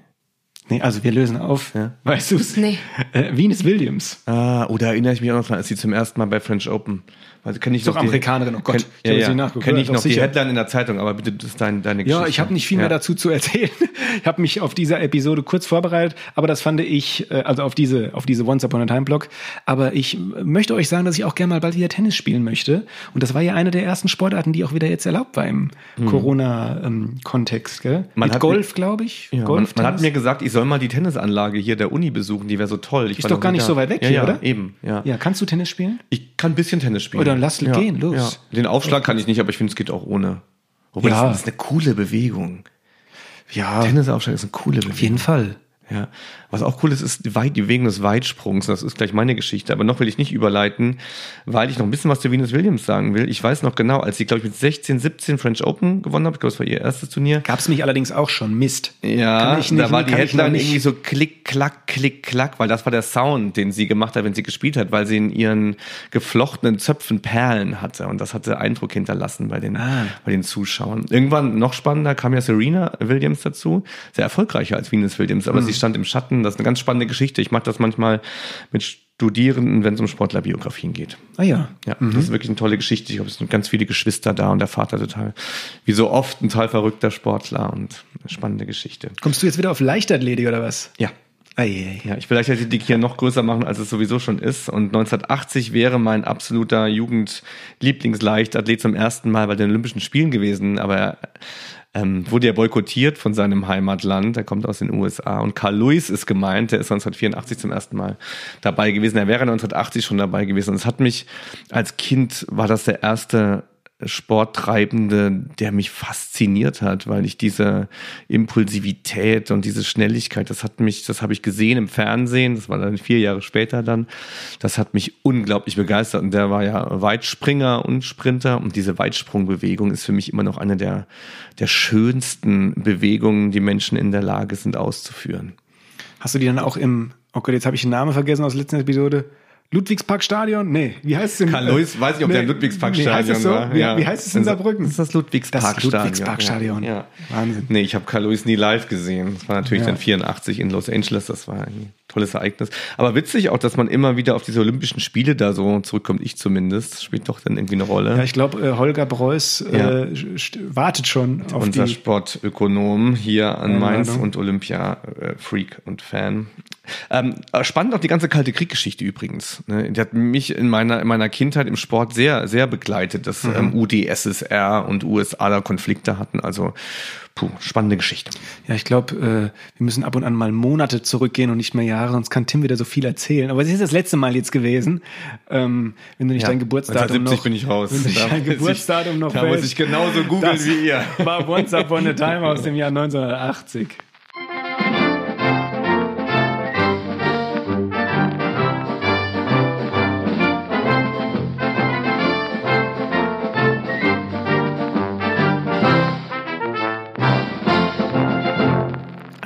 Nee, also wir lösen auf. Ja. Weißt du's? Nee. Äh, Venus Williams. Ah, oder erinnere ich mich auch noch dran, als sie zum ersten Mal bei French Open. Also kenne ich doch noch die- Amerikanerin, oh Gott. Kenn, Ich ja, hab jetzt ja. nachgeguckt, Kenne ich noch die sicher. Headline in der Zeitung, aber bitte, das ist dein, deine Geschichte. Ja, ich habe nicht viel mehr Ja. dazu zu erzählen. Ich habe mich auf dieser Episode kurz vorbereitet, aber das fand ich, äh, also auf diese, auf diese Once Upon a Time Blog. Aber ich möchte euch sagen, dass ich auch gerne mal bald wieder Tennis spielen möchte. Und das war ja eine der ersten Sportarten, die auch wieder jetzt erlaubt war im Corona-Kontext. gell? Hm. Man Mit Golf, glaube ich. Ja, Golf, man, man hat mir gesagt, ich soll mal die Tennisanlage hier der Uni besuchen, die wäre so toll. Ich Ist doch gar nicht da. so weit weg hier, ja, oder? Eben, ja. Ja, kannst du Tennis spielen? Ich kann ein bisschen Tennis spielen. Oh, dann lass ja, gehen, los. Ja. Den Aufschlag kann ich nicht, aber ich finde, es geht auch ohne. Wobei Ja. das ist eine coole Bewegung. Ja, Tennisaufschlag ist eine coole Bewegung. auf jeden Fall. Ja. Was auch cool ist, ist die, Weit die Bewegung des Weitsprungs. Das ist gleich meine Geschichte. Aber noch will ich nicht überleiten, weil ich noch ein bisschen was zu Venus Williams sagen will. Ich weiß noch genau, als sie, glaube ich, mit 16, 17 French Open gewonnen hat. Ich glaube, das war ihr erstes Turnier. Gab es mich allerdings auch schon. Mist. Ja, nicht- da war die Headline irgendwie so klick, klack, klick, klack, weil das war der Sound, den sie gemacht hat, wenn sie gespielt hat, weil sie in ihren geflochtenen Zöpfen Perlen hatte und das hatte Eindruck hinterlassen bei den, Ah. bei den Zuschauern. Irgendwann noch spannender kam ja Serena Williams dazu, sehr erfolgreicher als Venus Williams, Hm. aber sie stand im Schatten, das ist eine ganz spannende Geschichte. Ich mache das manchmal mit Studierenden, wenn es um Sportlerbiografien geht. Ah ja. Ja, das ist wirklich eine tolle Geschichte. Ich glaube, es sind ganz viele Geschwister da und der Vater total, wie so oft, ein total verrückter Sportler und eine spannende Geschichte. Kommst du jetzt wieder auf Leichtathletik oder was? Ja. Eieiei. Ja, ich will Leichtathletik hier noch größer machen, als es sowieso schon ist. Und 1980 wäre mein absoluter Jugendlieblingsleichtathlet zum ersten Mal bei den Olympischen Spielen gewesen. Aber er ähm, wurde ja boykottiert von seinem Heimatland. Er kommt aus den USA. Und Carl Lewis ist gemeint. Der ist 1984 zum ersten Mal dabei gewesen. Er wäre 1980 schon dabei gewesen. Und es hat mich als Kind war das der erste Sporttreibende, der mich fasziniert hat, weil ich diese Impulsivität und diese Schnelligkeit, das hat mich, das habe ich gesehen im Fernsehen, das war dann vier Jahre später dann, das hat mich unglaublich begeistert und der war ja Weitspringer und Sprinter und diese Weitsprungbewegung ist für mich immer noch eine der, der schönsten Bewegungen, die Menschen in der Lage sind auszuführen. Hast du die dann auch im, oh Gott, jetzt habe ich den Namen vergessen aus der letzten Episode. Ludwigsparkstadion? Nee, wie heißt es denn? Karl Lewis, weiß nicht, ob der im Ludwigsparkstadion nee, heißt es so? war. Wie, Ja. wie heißt es in Saarbrücken? Das ist das Ludwigsparkstadion. Das Ludwigsparkstadion. Ja. ja. Wahnsinn. Nee, ich habe Lewis nie live gesehen. Das war natürlich Ja. dann 84 in Los Angeles. Das war tolles Ereignis. Aber witzig auch, dass man immer wieder auf diese Olympischen Spiele da so zurückkommt. Ich zumindest. Spielt doch dann irgendwie eine Rolle. Ja, ich glaube, äh, Holger Preuß Ja. äh, wartet schon auf Unser die. Sportökonom hier an Mainz Einladung. und Olympia-Freak und Fan. Ähm, spannend auch die ganze kalte Krieggeschichte übrigens. Ne? Die hat mich in meiner, in meiner Kindheit im Sport sehr, sehr begleitet, dass Mhm. ähm, UdSSR und USA da Konflikte hatten. Also, puh, spannende Geschichte. Ja, ich glaube, äh, wir müssen ab und an mal Monate zurückgehen und nicht mehr Jahre, sonst kann Tim wieder so viel erzählen. Aber es ist das letzte Mal jetzt gewesen. Ähm, wenn du nicht Ja, dein Geburtsdatum 1970 noch, bin ich raus. Wenn du nicht Da dein muss ich- Geburtsdatum noch da muss weißt, ich genauso googeln wie ihr. War Once Upon a Time aus dem Jahr 1980.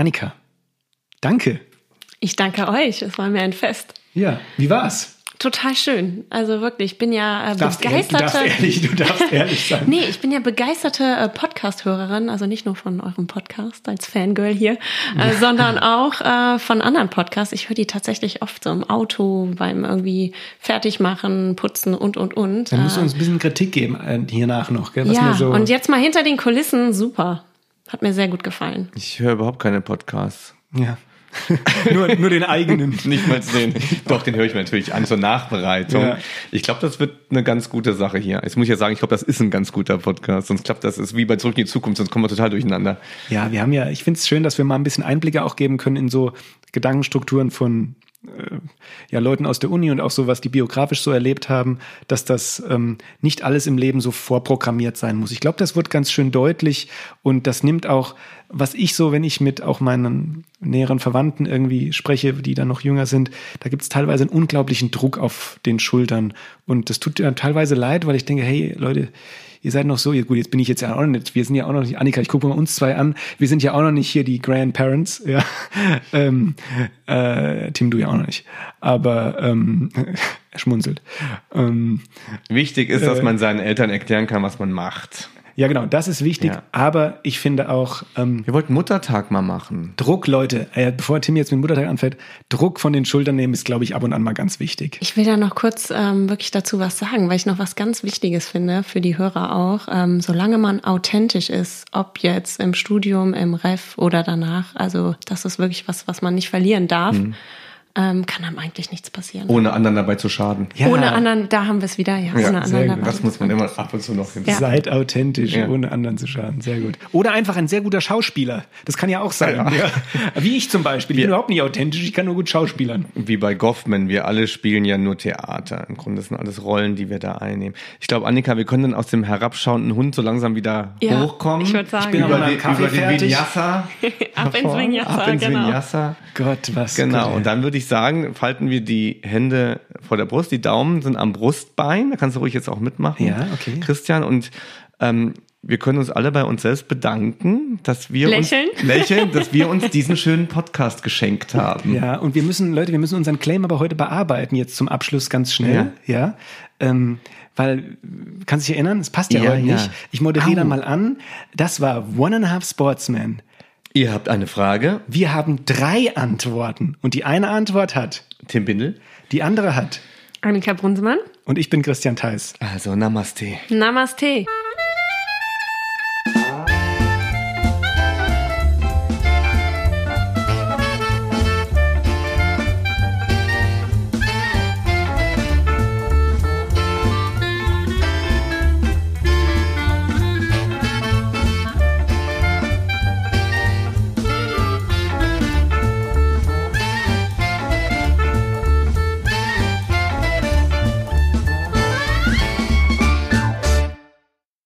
Annika, danke. Ich danke euch. Es war mir ein Fest. Ja, wie war's? Total schön. Also wirklich, ich bin ja äh, Du darfst, ehrlich, du darfst begeisterte. ehrlich, du darfst ehrlich sein. Nee, ich bin ja begeisterte äh, Podcast-Hörerin, also nicht nur von eurem Podcast als Fangirl hier, äh, sondern auch äh, von anderen Podcasts. Ich höre die tatsächlich oft so im Auto, beim irgendwie Fertigmachen, Putzen und, und, und. Dann musst du Äh, uns ein bisschen Kritik geben äh, hiernach noch, gell? Was ja, so und jetzt mal hinter den Kulissen, super. Hat mir sehr gut gefallen. Ich höre überhaupt keine Podcasts. ja. nur, nur den eigenen. Nicht mal den. Doch, den höre ich mir natürlich an zur Nachbereitung. Ja. Ich glaube, das wird eine ganz gute Sache hier. Jetzt muss ich ja sagen, ich glaube, das ist ein ganz guter Podcast. Sonst klappt das ist wie bei Zurück in die Zukunft, sonst kommen wir total durcheinander. Ja, wir haben ja, ich finde es schön, dass wir mal ein bisschen Einblicke auch geben können in so Gedankenstrukturen von ja, Leuten aus der Uni und auch so, was die biografisch so erlebt haben, dass das ähm, nicht alles im Leben so vorprogrammiert sein muss. Ich glaube, das wird ganz schön deutlich und das nimmt auch, was ich so, wenn ich mit auch meinen näheren Verwandten irgendwie spreche, die dann noch jünger sind, da gibt es teilweise einen unglaublichen Druck auf den Schultern und das tut mir teilweise leid, weil ich denke, hey Leute, ihr seid noch so, gut, jetzt bin ich jetzt ja auch noch nicht, wir sind ja auch noch nicht, Annika, ich gucke mal uns zwei an, wir sind ja auch noch nicht hier die Grandparents, ja. ähm, äh, Tim, du ja auch noch nicht. Aber ähm, er schmunzelt. Ähm, Wichtig ist, dass äh, man seinen Eltern erklären kann, was man macht. Ja, genau, das ist wichtig. Ja. Aber ich finde auch. Ähm, Wir wollten Muttertag mal machen. Druck, Leute, äh, bevor Tim jetzt mit Muttertag anfällt, Druck von den Schultern nehmen ist, glaube ich, ab und an mal ganz wichtig. Ich will da noch kurz ähm, wirklich dazu was sagen, weil ich noch was ganz Wichtiges finde für die Hörer auch. Ähm, solange man authentisch ist, ob jetzt im Studium, im Ref oder danach, also das ist wirklich was, was man nicht verlieren darf. Mhm ähm, kann einem eigentlich nichts passieren. Ohne anderen dabei zu schaden. Ja. Ohne anderen, da haben wir es wieder, ja. ja ohne anderen dabei das muss man immer ab und zu noch hin. Ja. Seid authentisch, ja. ohne anderen zu schaden. Sehr gut. Oder einfach ein sehr guter Schauspieler. Das kann ja auch sein. Wie ich zum Beispiel. Ich bin überhaupt nicht authentisch, ich kann nur gut schauspielern. Wie bei Goffman, wir alle spielen ja nur Theater. Im Grunde sind alles Rollen, die wir da einnehmen. Ich glaube, Annika, wir können dann aus dem herabschauenden Hund so langsam wieder hochkommen. Ich würde sagen, ich bin über, den, über den Vinyasa. Ab ins Vinyasa, Ab ins genau. Vinyasa. Gott, was. Genau, und dann würde ich sagen, falten wir die Hände vor der Brust, die Daumen sind am Brustbein, da kannst du ruhig jetzt auch mitmachen, ja, okay. Christian. Und ähm, wir können uns alle bei uns selbst bedanken, dass wir lächeln. uns lächeln, dass wir uns diesen schönen Podcast geschenkt haben. Ja, und wir müssen, Leute, wir müssen unseren Claim aber heute bearbeiten, jetzt zum Abschluss ganz schnell. Ja. ja ähm, weil, kannst du dich erinnern? Es passt ja, ja heute ja. nicht. Ich moderiere dann mal an. Das war One and a Half Sportsman. Ihr habt eine Frage. Wir haben drei Antworten. Und die eine Antwort hat Tim Bindel. Die andere hat Annika Brunsemann. Und ich bin Christian Theis. Also Namaste. Namaste.